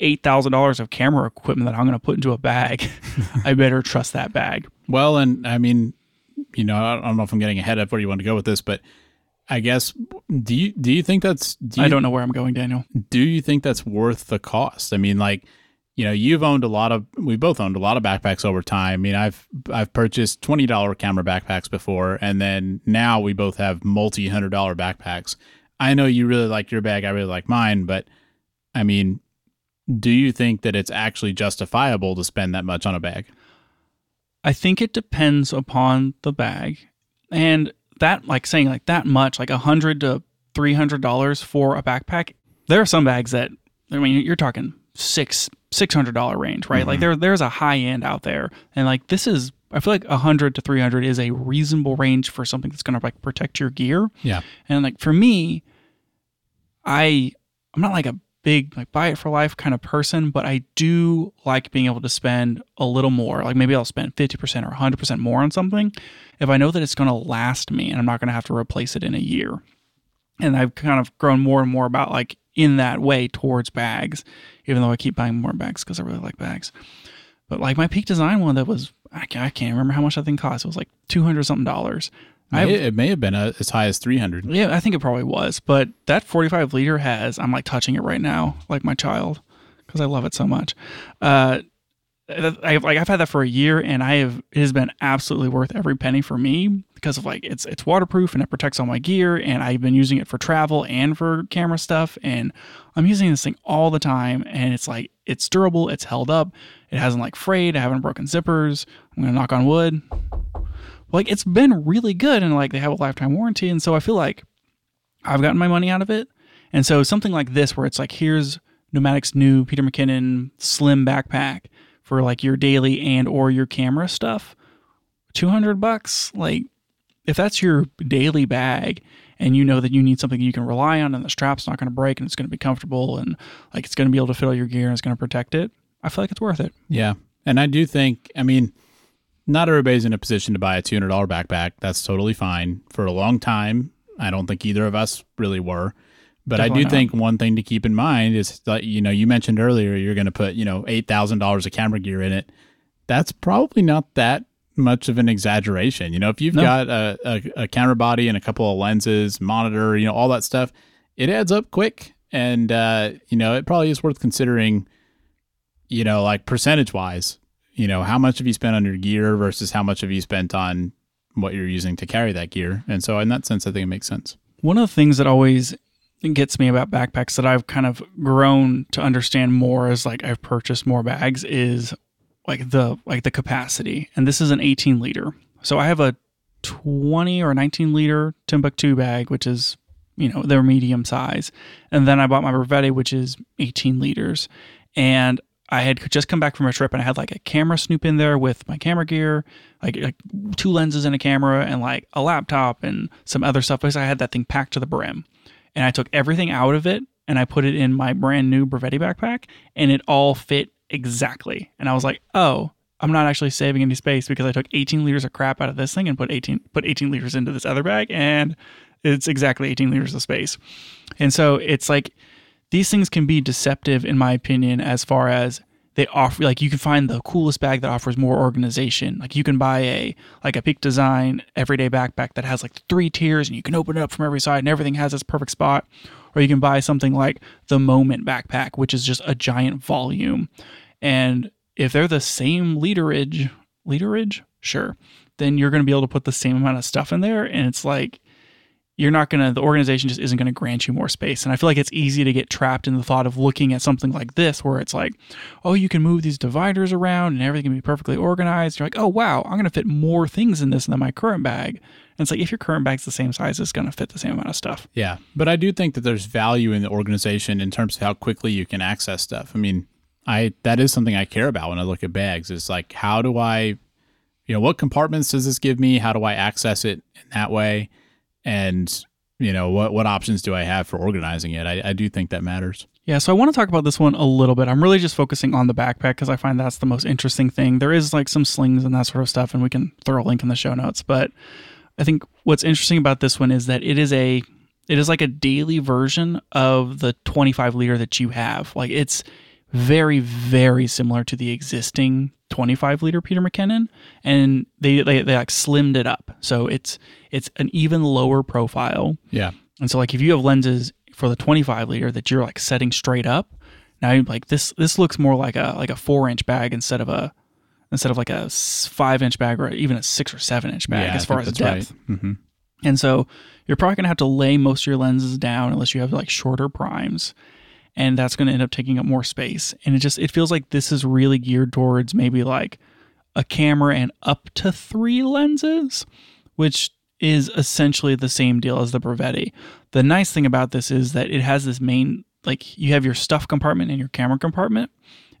Eight thousand dollars of camera equipment that I'm going to put into a bag. *laughs* I better trust that bag. Well, and I mean, you know, I don't know if I'm getting ahead of where you want to go with this, but I guess do you do you think that's do you, I don't know where I'm going, Daniel. do you think that's worth the cost? I mean, like, you know, you've owned a lot of we both owned a lot of backpacks over time. I mean, I've I've purchased twenty dollar camera backpacks before, and then now we both have multi hundred dollar backpacks. I know you really like your bag, I really like mine, but I mean, do you think that it's actually justifiable to spend that much on a bag? I think it depends upon the bag, and that like saying like that much, like a hundred to three hundred dollars for a backpack. There are some bags that I mean, you're talking six six hundred dollar range, right? Like Mhm. there there's a high end out there, and like this is. I feel like a hundred to three hundred is a reasonable range for something that's going to like protect your gear. Yeah. And like for me, I I'm not like a big like buy it for life kind of person, but I do like being able to spend a little more. Like maybe I'll spend 50% or 100% more on something if I know that it's going to last me and I'm not going to have to replace it in a year. And I've kind of grown more and more about like in that way towards bags, even though I keep buying more bags because I really like bags. But like my peak design one that was I can't, I can't remember how much that thing cost. It was like 200 something dollars. I It, may have been uh as high as three hundred. yeah, I think it probably was. But that 45 liter has, I'm like touching it right now, like my child, because I love it so much. Uh, I like I've had that for a year, and I have it has been absolutely worth every penny for me because of like it's it's waterproof and it protects all my gear, and I've been using it for travel and for camera stuff, and I'm using this thing all the time, and it's like it's durable, it's held up, it hasn't like frayed, I haven't broken zippers. I'm gonna knock on wood. Like it's been really good, and like they have a lifetime warranty, and so I feel like I've gotten my money out of it. And so something like this, where it's like, here's Nomatic's new Peter McKinnon slim backpack for like your daily and or your camera stuff, two hundred bucks. Like, if that's your daily bag, and you know that you need something you can rely on, and the strap's not going to break, and it's going to be comfortable, and like it's going to be able to fit all your gear, and it's going to protect it. I feel like it's worth it. Yeah. And I do think, I mean, not everybody's in a position to buy a $200 backpack. That's totally fine. For a long time, I don't think either of us really were. But Definitely I do not. think one thing to keep in mind is that, you know, you mentioned earlier you're going to put, you know, $8,000 of camera gear in it. That's probably not that much of an exaggeration. You know, if you've No. got a, a, a camera body and a couple of lenses, monitor, you know, all that stuff, it adds up quick. And, uh, you know, it probably is worth considering, you know, like percentage wise, you know, how much have you spent on your gear versus how much have you spent on what you're using to carry that gear. And so, in that sense, I think it makes sense. One of the things that always gets me about backpacks that I've kind of grown to understand more as like I've purchased more bags is like the like the capacity. And this is an 18 liter. So I have a 20 or 19 liter Timbuk2 bag, which is you know, they're medium size. And then I bought my Brevite, which is 18 liters. And I had just come back from a trip and I had like a camera snoop in there with my camera gear, like, like two lenses and a camera and like a laptop and some other stuff because I had that thing packed to the brim. And I took everything out of it and I put it in my brand new Brevite backpack and it all fit exactly. And I was like, oh, I'm not actually saving any space because I took 18 liters of crap out of this thing and put 18 put 18 liters into this other bag and it's exactly 18 liters of space. And so it's like these things can be deceptive in my opinion as far as they offer like you can find the coolest bag that offers more organization. Like you can buy a like a peak design everyday backpack that has like three tiers and you can open it up from every side and everything has its perfect spot. Or you can buy something like the moment backpack which is just a giant volume. And if they're the same literage literage sure. Then you're going to be able to put the same amount of stuff in there and it's like you're not going to, the organization just isn't going to grant you more space. And I feel like it's easy to get trapped in the thought of looking at something like this, where it's like, oh, you can move these dividers around and everything can be perfectly organized. You're like, oh, wow, I'm going to fit more things in this than my current bag. And it's like, if your current bag's the same size, it's going to fit the same amount of stuff. Yeah. But I do think that there's value in the organization in terms of how quickly you can access stuff. I mean, I, that is something I care about when I look at bags is like, how do I, you know, what compartments does this give me? How do I access it in that way? And you know what what options do I have for organizing it? I, I do think that matters. Yeah, so I want to talk about this one a little bit. I'm really just focusing on the backpack because I find that's the most interesting thing. There is like some slings and that sort of stuff, and we can throw a link in the show notes. But I think what's interesting about this one is that it is a it is like a daily version of the 25 liter that you have. Like it's very very similar to the existing 25 liter Peter McKinnon, and they, they they like slimmed it up, so it's it's an even lower profile. Yeah, and so like if you have lenses for the 25 liter that you're like setting straight up, now you're like this this looks more like a like a four inch bag instead of a instead of like a five inch bag or even a six or seven inch bag yeah, as far as depth. Right. Mm-hmm. And so you're probably gonna have to lay most of your lenses down unless you have like shorter primes and that's going to end up taking up more space. And it just it feels like this is really geared towards maybe like a camera and up to three lenses, which is essentially the same deal as the Brevite. The nice thing about this is that it has this main like you have your stuff compartment and your camera compartment,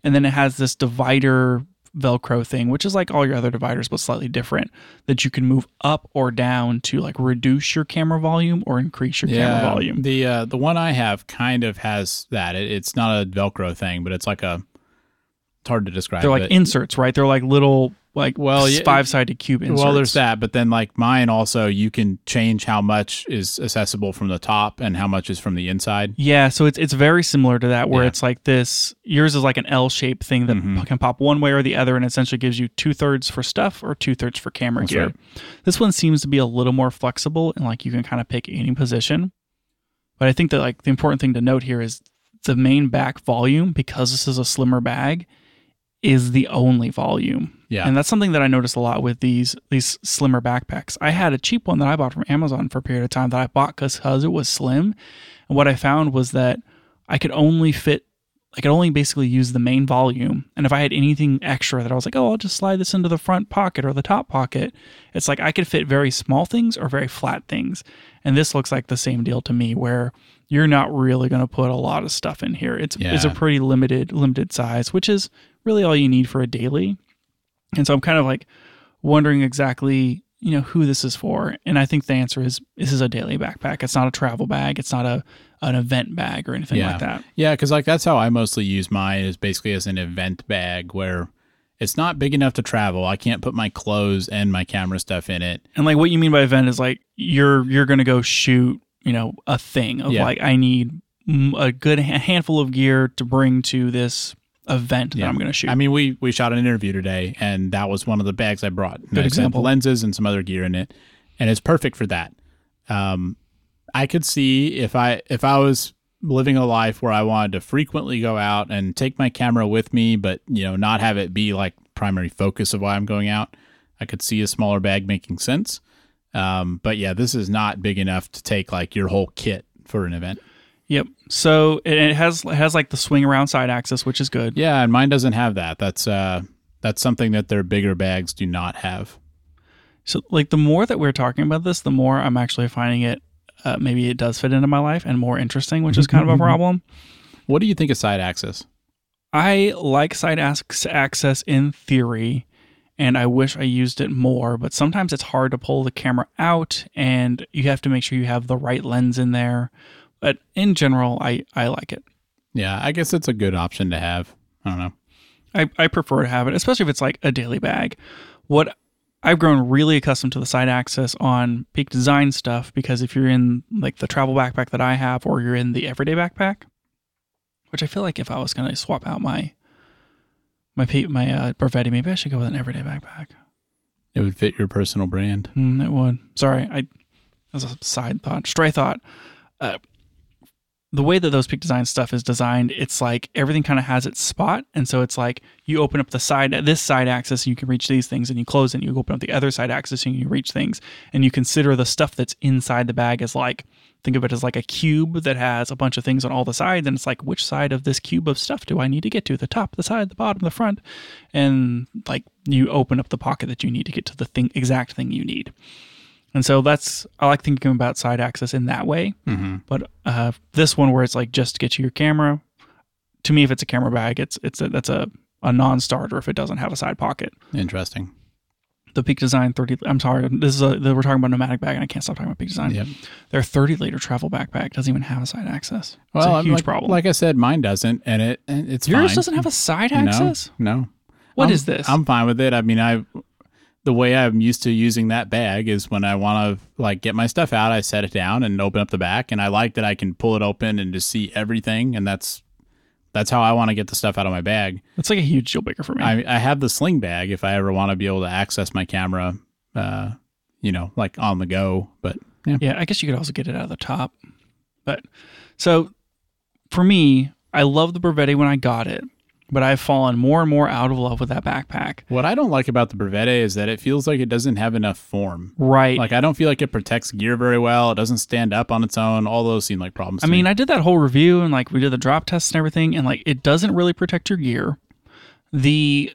and then it has this divider Velcro thing, which is like all your other dividers, but slightly different, that you can move up or down to like reduce your camera volume or increase your yeah, camera volume. The uh, the one I have kind of has that. It, it's not a Velcro thing, but it's like a. Hard to describe. They're like inserts, right? They're like little like well five sided cube inserts. Well, there's that, but then like mine also, you can change how much is accessible from the top and how much is from the inside. Yeah, so it's it's very similar to that, where yeah. it's like this. Yours is like an L shaped thing that mm-hmm. can pop one way or the other, and essentially gives you two thirds for stuff or two thirds for camera That's gear. Right. This one seems to be a little more flexible, and like you can kind of pick any position. But I think that like the important thing to note here is the main back volume because this is a slimmer bag is the only volume. Yeah. And that's something that I noticed a lot with these these slimmer backpacks. I had a cheap one that I bought from Amazon for a period of time that I bought because it was slim. And what I found was that I could only fit I could only basically use the main volume. And if I had anything extra that I was like, oh, I'll just slide this into the front pocket or the top pocket, it's like I could fit very small things or very flat things. And this looks like the same deal to me where you're not really going to put a lot of stuff in here. It's yeah. it's a pretty limited limited size, which is really all you need for a daily. And so I'm kind of like wondering exactly, you know, who this is for. And I think the answer is this is a daily backpack. It's not a travel bag. It's not a an event bag or anything yeah. like that. Yeah, because like that's how I mostly use mine is basically as an event bag where it's not big enough to travel. I can't put my clothes and my camera stuff in it. And like what you mean by event is like you're you're gonna go shoot, you know, a thing of yeah. like I need a good handful of gear to bring to this event yeah. that I'm going to shoot. I mean, we we shot an interview today, and that was one of the bags I brought. Good example. Lenses and some other gear in it, and it's perfect for that. Um, I could see if I if I was living a life where I wanted to frequently go out and take my camera with me, but you know, not have it be like primary focus of why I'm going out. I could see a smaller bag making sense. Um, but yeah, this is not big enough to take like your whole kit for an event. Yep. So it has it has like the swing around side axis, which is good. Yeah, and mine doesn't have that. That's uh that's something that their bigger bags do not have. So like the more that we're talking about this, the more I'm actually finding it uh, maybe it does fit into my life and more interesting, which is kind of a *laughs* problem. What do you think of side access? I like side ac- access in theory, and I wish I used it more, but sometimes it's hard to pull the camera out, and you have to make sure you have the right lens in there. But in general, I, I like it. Yeah, I guess it's a good option to have. I don't know. I, I prefer to have it, especially if it's like a daily bag. What I've grown really accustomed to the side access on Peak Design stuff because if you're in like the travel backpack that I have, or you're in the everyday backpack, which I feel like if I was going to swap out my my my uh, maybe I should go with an everyday backpack. It would fit your personal brand. Mm, it would. Sorry, I as a side thought, stray thought. Uh, the way that those peak design stuff is designed, it's like everything kind of has its spot, and so it's like you open up the side this side axis, and you can reach these things, and you close it, and you open up the other side axis, and you reach things, and you consider the stuff that's inside the bag as like think of it as like a cube that has a bunch of things on all the sides, and it's like which side of this cube of stuff do I need to get to? The top, the side, the bottom, the front, and like you open up the pocket that you need to get to the thing exact thing you need. And so that's I like thinking about side access in that way. Mm-hmm. But uh, this one where it's like just to get to your camera, to me, if it's a camera bag, it's it's a, that's a a non-starter if it doesn't have a side pocket. Interesting. The Peak Design 30. I'm sorry, this is a we're talking about Nomatic bag, and I can't stop talking about Peak Design. Yep. Their 30 liter travel backpack doesn't even have a side access. It's Well, a huge like, problem. Like I said, mine doesn't, and it and it's Yours fine. doesn't have a side No, access. No. What I'm- is this? I'm fine with it. I mean, I the way I'm used to using that bag is when I want to like get my stuff out, I set it down and open up the back, and I like that I can pull it open and just see everything, and that's that's how I want to get the stuff out of my bag. It's like a huge deal breaker for me. I, I have the sling bag if I ever want to be able to access my camera, uh, you know, like on the go. But yeah, Yeah, I guess you could also get it out of the top. But so for me, I love the Brevite when I got it, but I've fallen more and more out of love with that backpack. what I don't like about the Brevite is that it feels like it doesn't have enough form. Right. Like I don't feel like it protects gear very well. It doesn't stand up on its own. All those seem like problems. I to mean, me. I did that whole review and like we did the drop test and everything, and like it doesn't really protect your gear. The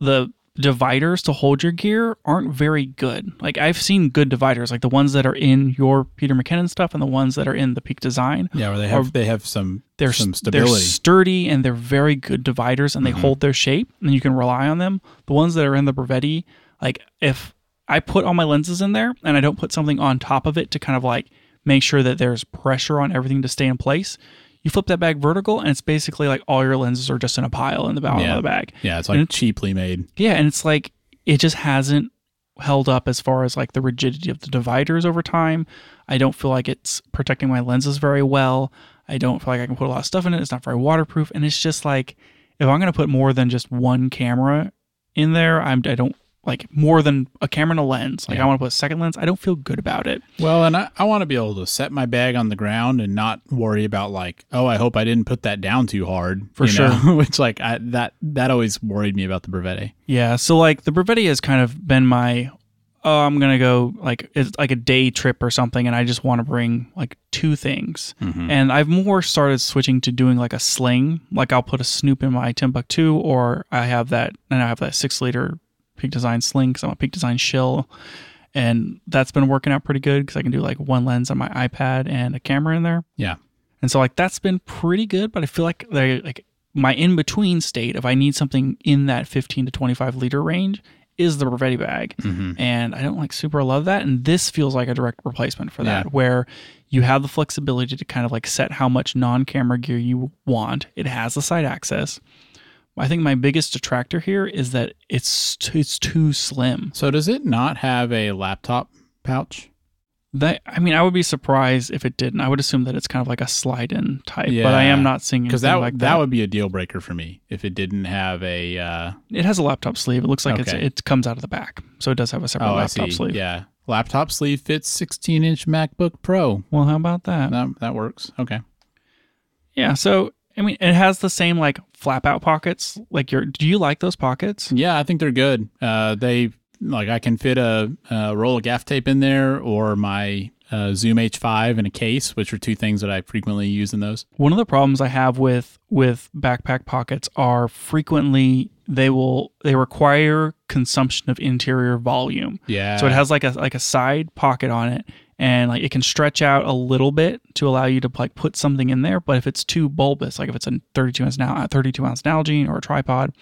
the dividers to hold your gear aren't very good. Like I've seen good dividers, like the ones that are in your Peter McKinnon stuff and the ones that are in the Peak Design. yeah, where they have they have some they're some they're sturdy and they're very good dividers and they mm-hmm. hold their shape and you can rely on them. The ones that are in the Brevite, like if I put all my lenses in there and I don't put something on top of it to kind of like make sure that there's pressure on everything to stay in place, you flip that bag vertical and it's basically like all your lenses are just in a pile in the bottom Yeah. of the bag. yeah, it's like it's- cheaply made. Yeah, and it's like it just hasn't held up as far as like the rigidity of the dividers over time. I don't feel like it's protecting my lenses very well. I don't feel like I can put a lot of stuff in it. It's not very waterproof, and it's just like if I'm going to put more than just one camera in there, I'm I don't like more than a camera and a lens. Like Yeah. I want to put a second lens. I don't feel good about it. Well, and I, I want to be able to set my bag on the ground and not worry about like, oh, I hope I didn't put that down too hard. For know? *laughs* Which like I, that that always worried me about the Brevite. Yeah, so like the Brevite has kind of been my oh, I'm gonna go like it's like a day trip or something, and I just want to bring like two things. Mm-hmm. And I've more started switching to doing like a sling. Like I'll put a Snoop in my Timbuk2, or I have that, and I have that six liter Peak Design sling because I'm a Peak Design shill, and that's been working out pretty good because I can do like one lens on my iPad and a camera in there. Yeah. And so like that's been pretty good, but I feel like they like my in between state if I need something in that 15 to 25 liter range is the Brevite bag. Mm-hmm. And I don't like super love that and this feels like a direct replacement for that Yeah. where you have the flexibility to kind of like set how much non-camera gear you want. It has the side access. I think my biggest detractor here is that it's it's too slim. So does it not have a laptop pouch? That I mean, I would be surprised if it didn't. I would assume that it's kind of like a slide-in type, yeah. but I am not seeing Because that like that would be a deal breaker for me if it didn't have a. Uh, It has a laptop sleeve. It looks like it's Okay. it comes out of the back, so it does have a separate oh, laptop see. sleeve. Yeah, laptop sleeve fits 16 inch MacBook Pro. Well, how about that? That that works. Okay. Yeah. So I mean, it has the same like flap out pockets. Like your, do you like those pockets? Yeah, I think they're good. Uh, they like I can fit a, a roll of gaff tape in there or my uh, Zoom H5 in a case, which are two things that I frequently use in those. One of the problems I have with with backpack pockets are frequently they will they require consumption of interior volume. Yeah. So it has like a like a side pocket on it, and like it can stretch out a little bit to allow you to like put something in there. But if it's too bulbous, like if it's a 32 ounce now, 32 ounce Nalgene or a tripod,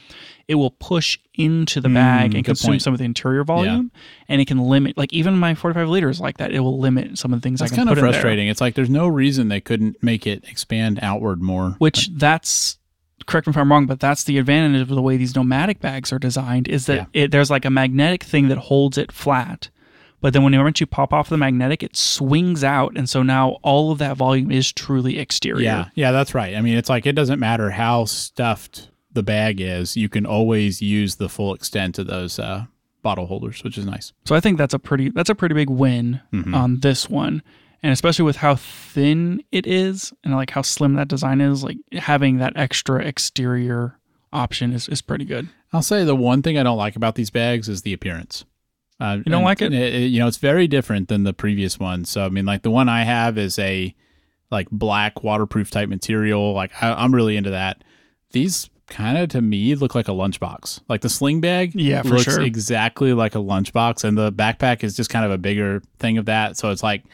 it will push into the bag Mm, and consume point. some of the interior volume, and it can limit. Like even my 45 liters like that, it will limit some of the things That's I can kind of put in there. frustrating. It's like there's no reason they couldn't make it expand outward more. Which that's correct me if I'm wrong, but that's the advantage of the way these Nomatic bags are designed is that it, there's like a magnetic thing that holds it flat. But then when you once you pop off the magnetic, it swings out, and so now all of that volume is truly exterior. Yeah, yeah, that's right. I mean, it's like it doesn't matter how stuffed the bag is, you can always use the full extent of those uh, bottle holders, which is nice. So I think that's a pretty that's a pretty big win Mhm. on this one. And especially with how thin it is and like how slim that design is, like having that extra exterior option is, is pretty good. I'll say the one thing I don't like about these bags is the appearance. Uh, You don't like it? You know, it's very different than the previous one. So I mean, like the one I have is a like black waterproof type material. Like I, I'm really into that. These kind of to me look like a lunchbox. Like the sling bag, Yeah, for looks sure. exactly like a lunchbox, and the backpack is just kind of a bigger thing of that. So it's like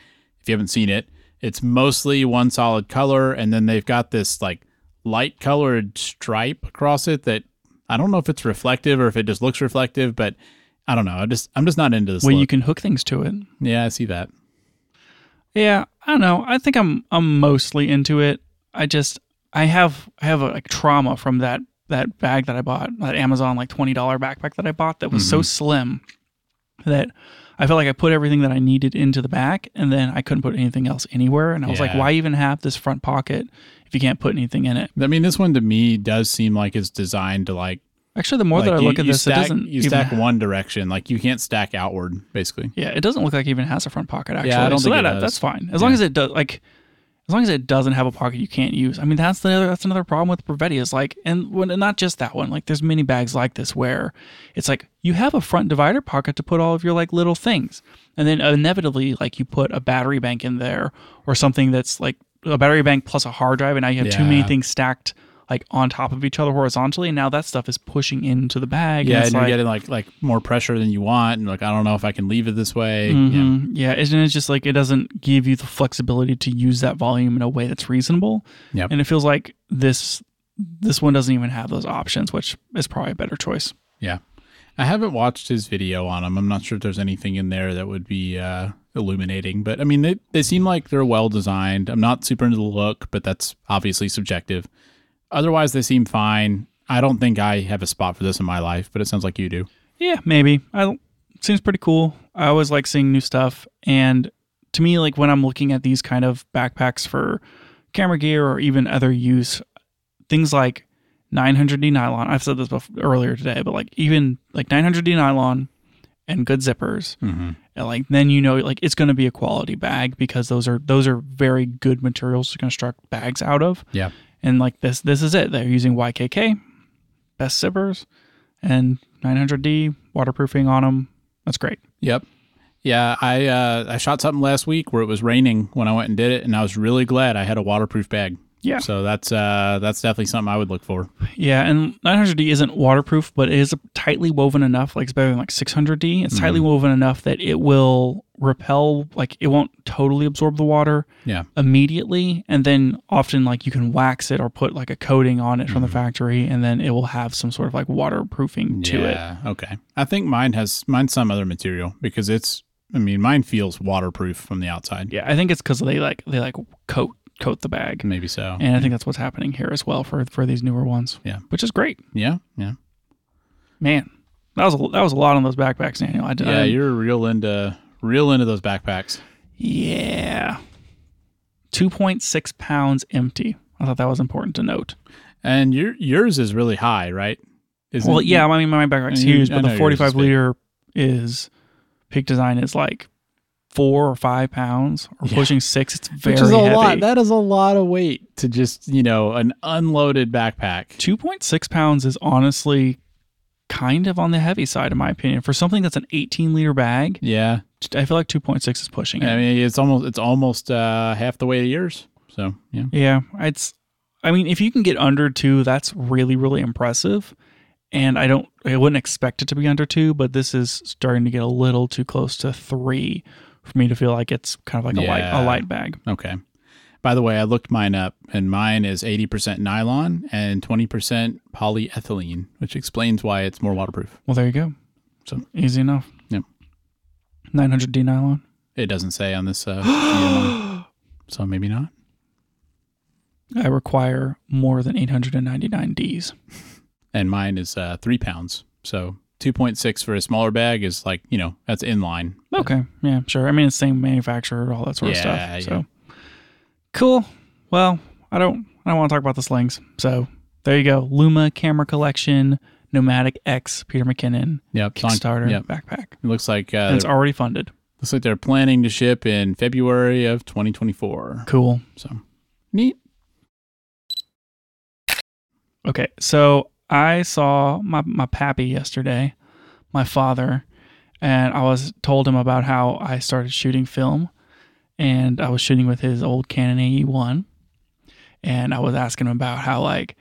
if you haven't seen it, it's mostly one solid color, and then they've got this like light colored stripe across it that I don't know if it's reflective or if it just looks reflective, but I don't know. I just I'm just not into this. Where you can hook things to it. yeah, I see that. Yeah, I don't know. I think I'm I'm mostly into it. I just I have I have a like trauma from that that bag that I bought, that Amazon like twenty dollar backpack that I bought that was so mm-hmm. slim that I felt like I put everything that I needed into the back and then I couldn't put anything else anywhere. And I was like, why even have this front pocket if you can't put anything in it? I mean, this one to me does seem like it's designed to like. Actually, the more that I like, look at this, stack, it doesn't you even stack one direction. Like you can't stack outward, basically. Yeah, it doesn't look like it even has a front pocket. Actually, yeah, I don't so think it that, does. that's fine as long as it does. Like, as long as it doesn't have a pocket you can't use. I mean, that's the other, that's another problem with Brevite is like, and when, not just that one. Like, there's many bags like this where it's like you have a front divider pocket to put all of your like little things, and then inevitably like you put a battery bank in there or something that's like a battery bank plus a hard drive, and now you have too many things stacked like on top of each other horizontally, and now that stuff is pushing into the bag. Yeah, and and you're like, getting like like more pressure than you want, and like I don't know if I can leave it this way. Yeah. Mhm. Yeah, and it's just like it doesn't give you the flexibility to use that volume in a way that's reasonable. Yep. And it feels like this this one doesn't even have those options, which is probably a better choice. Yeah. I haven't watched his video on them. I'm not sure if there's anything in there that would be uh, illuminating, but I mean, they, they seem like they're well designed. I'm not super into the look, but that's obviously subjective. Otherwise, they seem fine. I don't think I have a spot for this in my life, but it sounds like you do. Yeah, maybe. I seems pretty cool. I always like seeing new stuff, and to me, like when I'm looking at these kind of backpacks for camera gear or even other use, things like 900D nylon. I've said this before, earlier today, but like even like 900D nylon and good zippers. Mm-hmm. and like then you know like it's going to be a quality bag because those are those are very good materials to construct bags out of Yeah. And like this this is it they're using ykk best zippers and 900d waterproofing on them that's great Yep. Yeah, I uh, I shot something last week where it was raining when I went and did it, and I was really glad I had a waterproof bag. Yeah. So that's uh, that's definitely something I would look for. yeah and 900d isn't waterproof but it is tightly woven enough like it's better than like 600d it's tightly woven enough that it will repel like it won't totally absorb the water Yeah. immediately and then often like you can wax it or put like a coating on it from the factory and then it will have some sort of like waterproofing to it yeah. Okay. I think mine has mine's some other material because it's. I mean, mine feels waterproof from the outside. yeah i think it's because they like they like coat coat the bag Maybe so. and i think that's what's happening here as well for for these newer ones Yeah. which is great Yeah. Yeah. man that was a, that was a lot on those backpacks daniel i did Yeah. I- You're real into real into those backpacks. yeah 2.6 pounds empty i thought that was important to note And your yours is really high, right? Isn't well yeah i mean my backpack's huge but the yours is 45 big. liter is peak design is like four or five pounds or Yeah. pushing six it's very Which is a heavy lot. That is a lot of weight to just you know an unloaded backpack. 2.6 pounds is honestly kind of on the heavy side in my opinion for something that's an 18 liter bag Yeah. i feel like 2.6 is pushing it I mean, it's almost it's almost uh, half the weight of yours. So yeah. yeah it's i mean if you can get under two that's really really impressive and I don't, I wouldn't expect it to be under two, but this is starting to get a little too close to three for me to feel like it's kind of like a light, a light bag. Okay. By the way, I looked mine up, and mine is 80% nylon and 20% polyethylene, which explains why it's more waterproof. Well, there you go. So- easy enough. Yep. 900D nylon. It doesn't say on this, uh, *gasps* so maybe not. I require more than 899 Ds. And mine is uh, three pounds, so 2.6 for a smaller bag is like you know that's in line. Okay. Yeah, sure. I mean, it's same manufacturer, all that sort of Yeah, stuff. So cool. Well, I don't I don't want to talk about the slings. So there you go. Luma camera collection, Nomatic X, Peter McKinnon, Yep. it's on- Kickstarter Yep. backpack. It looks like uh, it's already funded. looks like they're planning to ship in February of 2024. Cool. So neat. Okay, so I saw my my pappy yesterday, my father, and I was told him about how I started shooting film, and I was shooting with his old Canon AE1, and I was asking him about how like,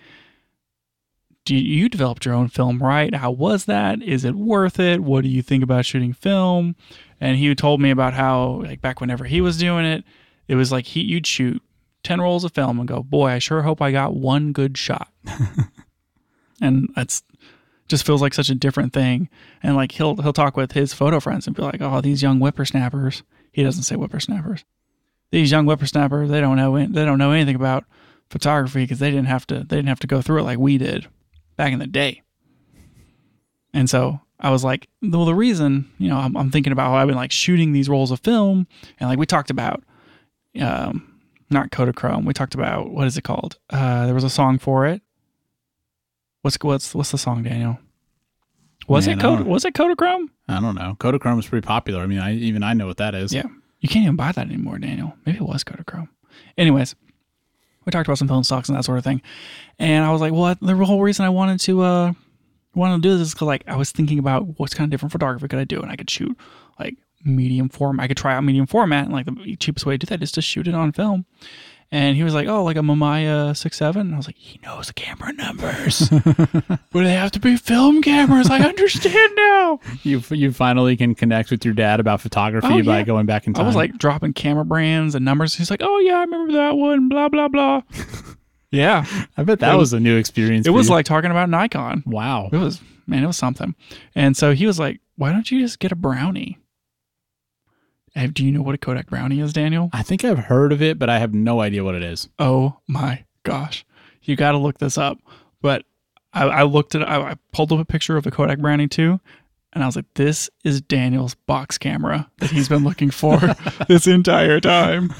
do you, developed your own film, right? How was that? Is it worth it? What do you think about shooting film? And he told me about how like back whenever he was doing it, it was like he you'd shoot 10 rolls of film and go, boy, I sure hope I got one good shot. *laughs* and that's just feels like such a different thing. And like he'll he'll talk with his photo friends and be like, oh, these young whippersnappers. He doesn't say whippersnappers. These young whippersnappers, they don't know they don't know anything about photography because they didn't have to they didn't have to go through it like we did back in the day. And so I was like, well, the reason, you know, I'm, I'm thinking about how I've been like shooting these rolls of film, and like we talked about, um, not Kodachrome. We talked about what is it called? Uh, there was a song for it. What's what's what's the song, Daniel? Was Man, it I Cod- don't- was it Kodachrome? I don't know. Kodachrome is pretty popular. I mean, I even I know what that is. Yeah. You can't even buy that anymore, Daniel. Maybe it was Kodachrome. Anyways, we talked about some film stocks and that sort of thing, and I was like, well, the whole reason I wanted to uh wanted to do this is because like I was thinking about what's kind of different photography could I do, and I could shoot like medium format. I could try out medium format, and like the cheapest way to do that is to shoot it on film. And he was like, "Oh, like a Mamiya six seven. I was like, "He knows the camera numbers, *laughs* but they have to be film cameras. I understand now." *laughs* You you finally can connect with your dad about photography Oh, by yeah. going back in time. I was like dropping camera brands and numbers. He's like, "Oh yeah, I remember that one." Blah blah blah. *laughs* yeah, I bet that it was a new experience. it was you. like talking about Nikon. wow. It was man, it was something. And so he was like, "Why don't you just get a brownie?" Do you know what a Kodak brownie is, Daniel? I think I've heard of it, but I have no idea what it is. Oh my gosh, you got to look this up. But I, I looked at, I, I pulled up a picture of a Kodak brownie too. And I was like, this is Daniel's box camera that he's been looking for *laughs* this entire time.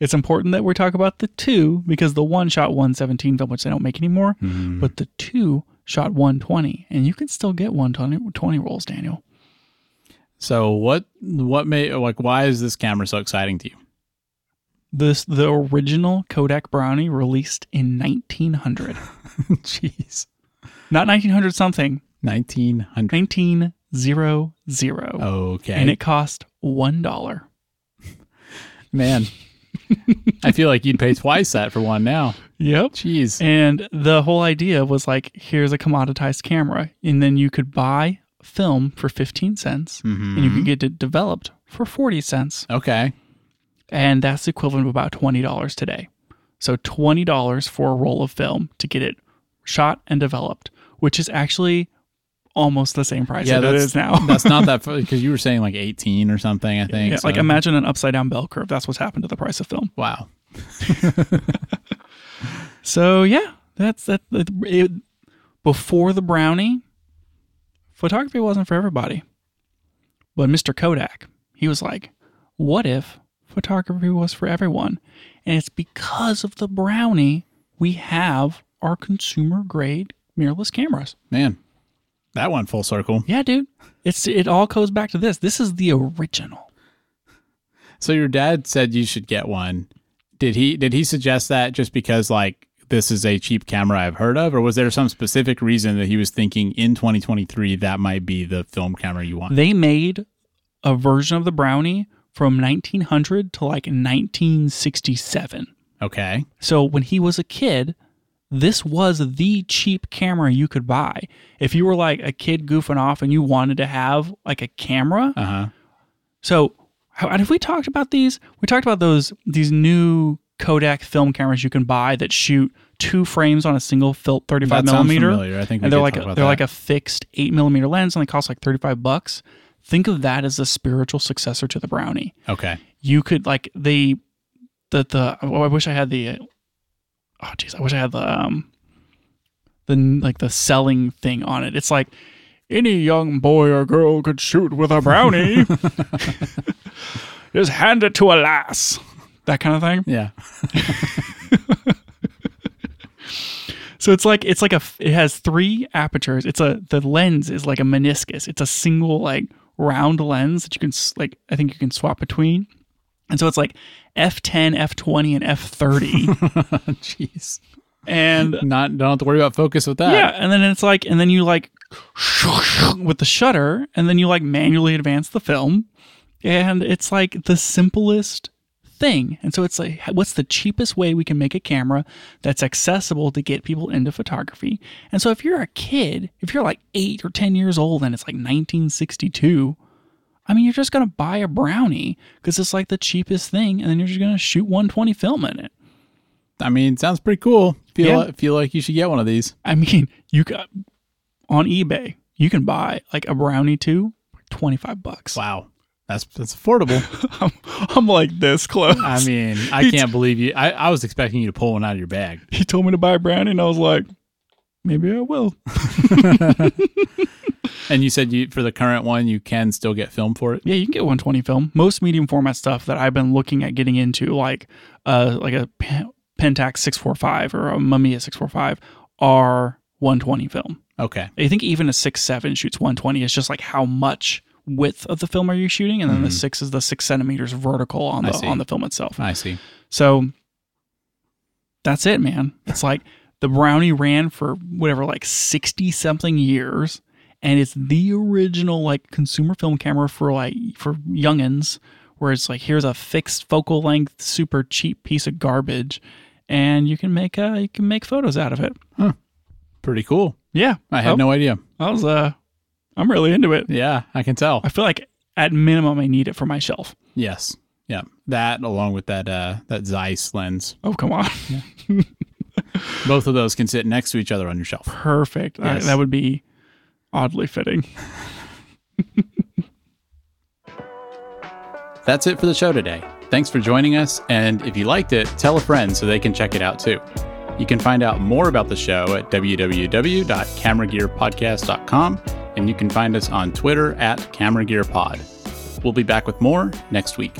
It's important that we talk about the two because the one shot 117 film, which they don't make anymore, Hmm. but the two shot 120. And you can still get 120 rolls, Daniel. So what what made like why is this camera so exciting to you? This the original Kodak Brownie released in 1900. *laughs* Jeez. Not 1900 something, 1900. 1900. Okay. And it cost $1. *laughs* Man. I feel like you'd pay twice that for one now. Yep. Jeez. And the whole idea was like, here's a commoditized camera, and then you could buy film for 15 cents, and you can mm-hmm. get it developed for 40 cents. Okay. And that's the equivalent of about $20 today. So $20 for a roll of film to get it shot and developed, which is actually almost the same price Yeah, that it that's- now. *laughs* That's not that *laughs* because you were saying like 18 or something, I think. Yeah, like imagine an upside down bell curve. That's what's happened to the price of film. wow. *laughs* So yeah, that's that. It- before the brownie, photography wasn't for everybody. But Mr. Kodak, he was like, "What if photography was for everyone?" And it's because of the brownie we have our consumer grade mirrorless cameras. Man. That went full circle. Yeah, dude. It's it all goes back to this. This is the original. So your dad said you should get one. Did he did he suggest that just because like this is a cheap camera I've heard of or was there some specific reason that he was thinking in 2023 that might be the film camera you want? They made a version of the brownie from 1900 to like 1967. Okay. So when he was a kid, this was the cheap camera you could buy. If you were like a kid goofing off and you wanted to have like a camera, Uh huh. so have we talked about these? We talked about those these new Kodak film cameras you can buy that shoot two frames on a single fil- 35 That sounds millimeter, familiar. I think and they're like a, they're that. like a fixed eight millimeter lens, and they cost like 35 bucks. Think of that as a spiritual successor to the Brownie. okay. You could like they the the oh, I wish I had the oh jeez I wish I had the um the like the selling thing on it. It's like any young boy or girl could shoot with a brownie. *laughs* *laughs* Just hand it to a lass. That kind of thing. Yeah. *laughs* So it's like it's like a it has three apertures. It's a the lens is like a meniscus. It's a single like round lens that you can like I think you can swap between. And so it's like f10, f20 and f30 *laughs* Jeez. and Not don't have to worry about focus with that. yeah, and then it's like and then you like with the shutter and then you like manually advance the film and it's like the simplest thing. And so it's like what's the cheapest way we can make a camera that's accessible to get people into photography? And so if you're a kid, if you're like 8 or 10 years old and it's like 1962, I mean, you're just going to buy a brownie because it's like the cheapest thing and then you're just going to shoot 120 film in it. I mean, sounds pretty cool. Feel Yeah. like, feel like you should get one of these. I mean, you got on eBay, you can buy like a brownie too for 25 bucks. Wow. That's that's affordable. *laughs* I'm, I'm like this close. I mean, I can't believe you. I, I was expecting you to pull one out of your bag. he told me to buy a brownie, and I was like, maybe I will. *laughs* And you said you for the current one you can still get film for it. Yeah, you can get 120 film. Most medium format stuff that I've been looking at getting into, like uh, like a Pentax 645 or a Mamiya 645, are 120 film. Okay. I think even a 6.7 shoots 120. It's just like how much width of the film are you shooting, and then the six is the six centimeters vertical on the on the film itself. I see. So that's it, man. It's like the Brownie ran for whatever, like 60 something years. And it's the original like consumer film camera for like for youngins, where it's like here's a fixed focal length, super cheap piece of garbage, and you can make uh you can make photos out of it. Pretty cool. Yeah, I had Oh, no idea. I was uh I'm really into it. Yeah, I can tell. I feel like at minimum I need it for my shelf. Yes. Yeah. That along with that uh that Zeiss lens. Oh come on, *laughs* Both of those can sit next to each other on your shelf. perfect. I- that would be oddly fitting. *laughs* That's it for the show today. Thanks for joining us, and if you liked it, tell a friend so they can check it out too. You can find out more about the show at www.cameragearpodcast.com, and you can find us on Twitter at CameraGearPod. We'll be back with more next week.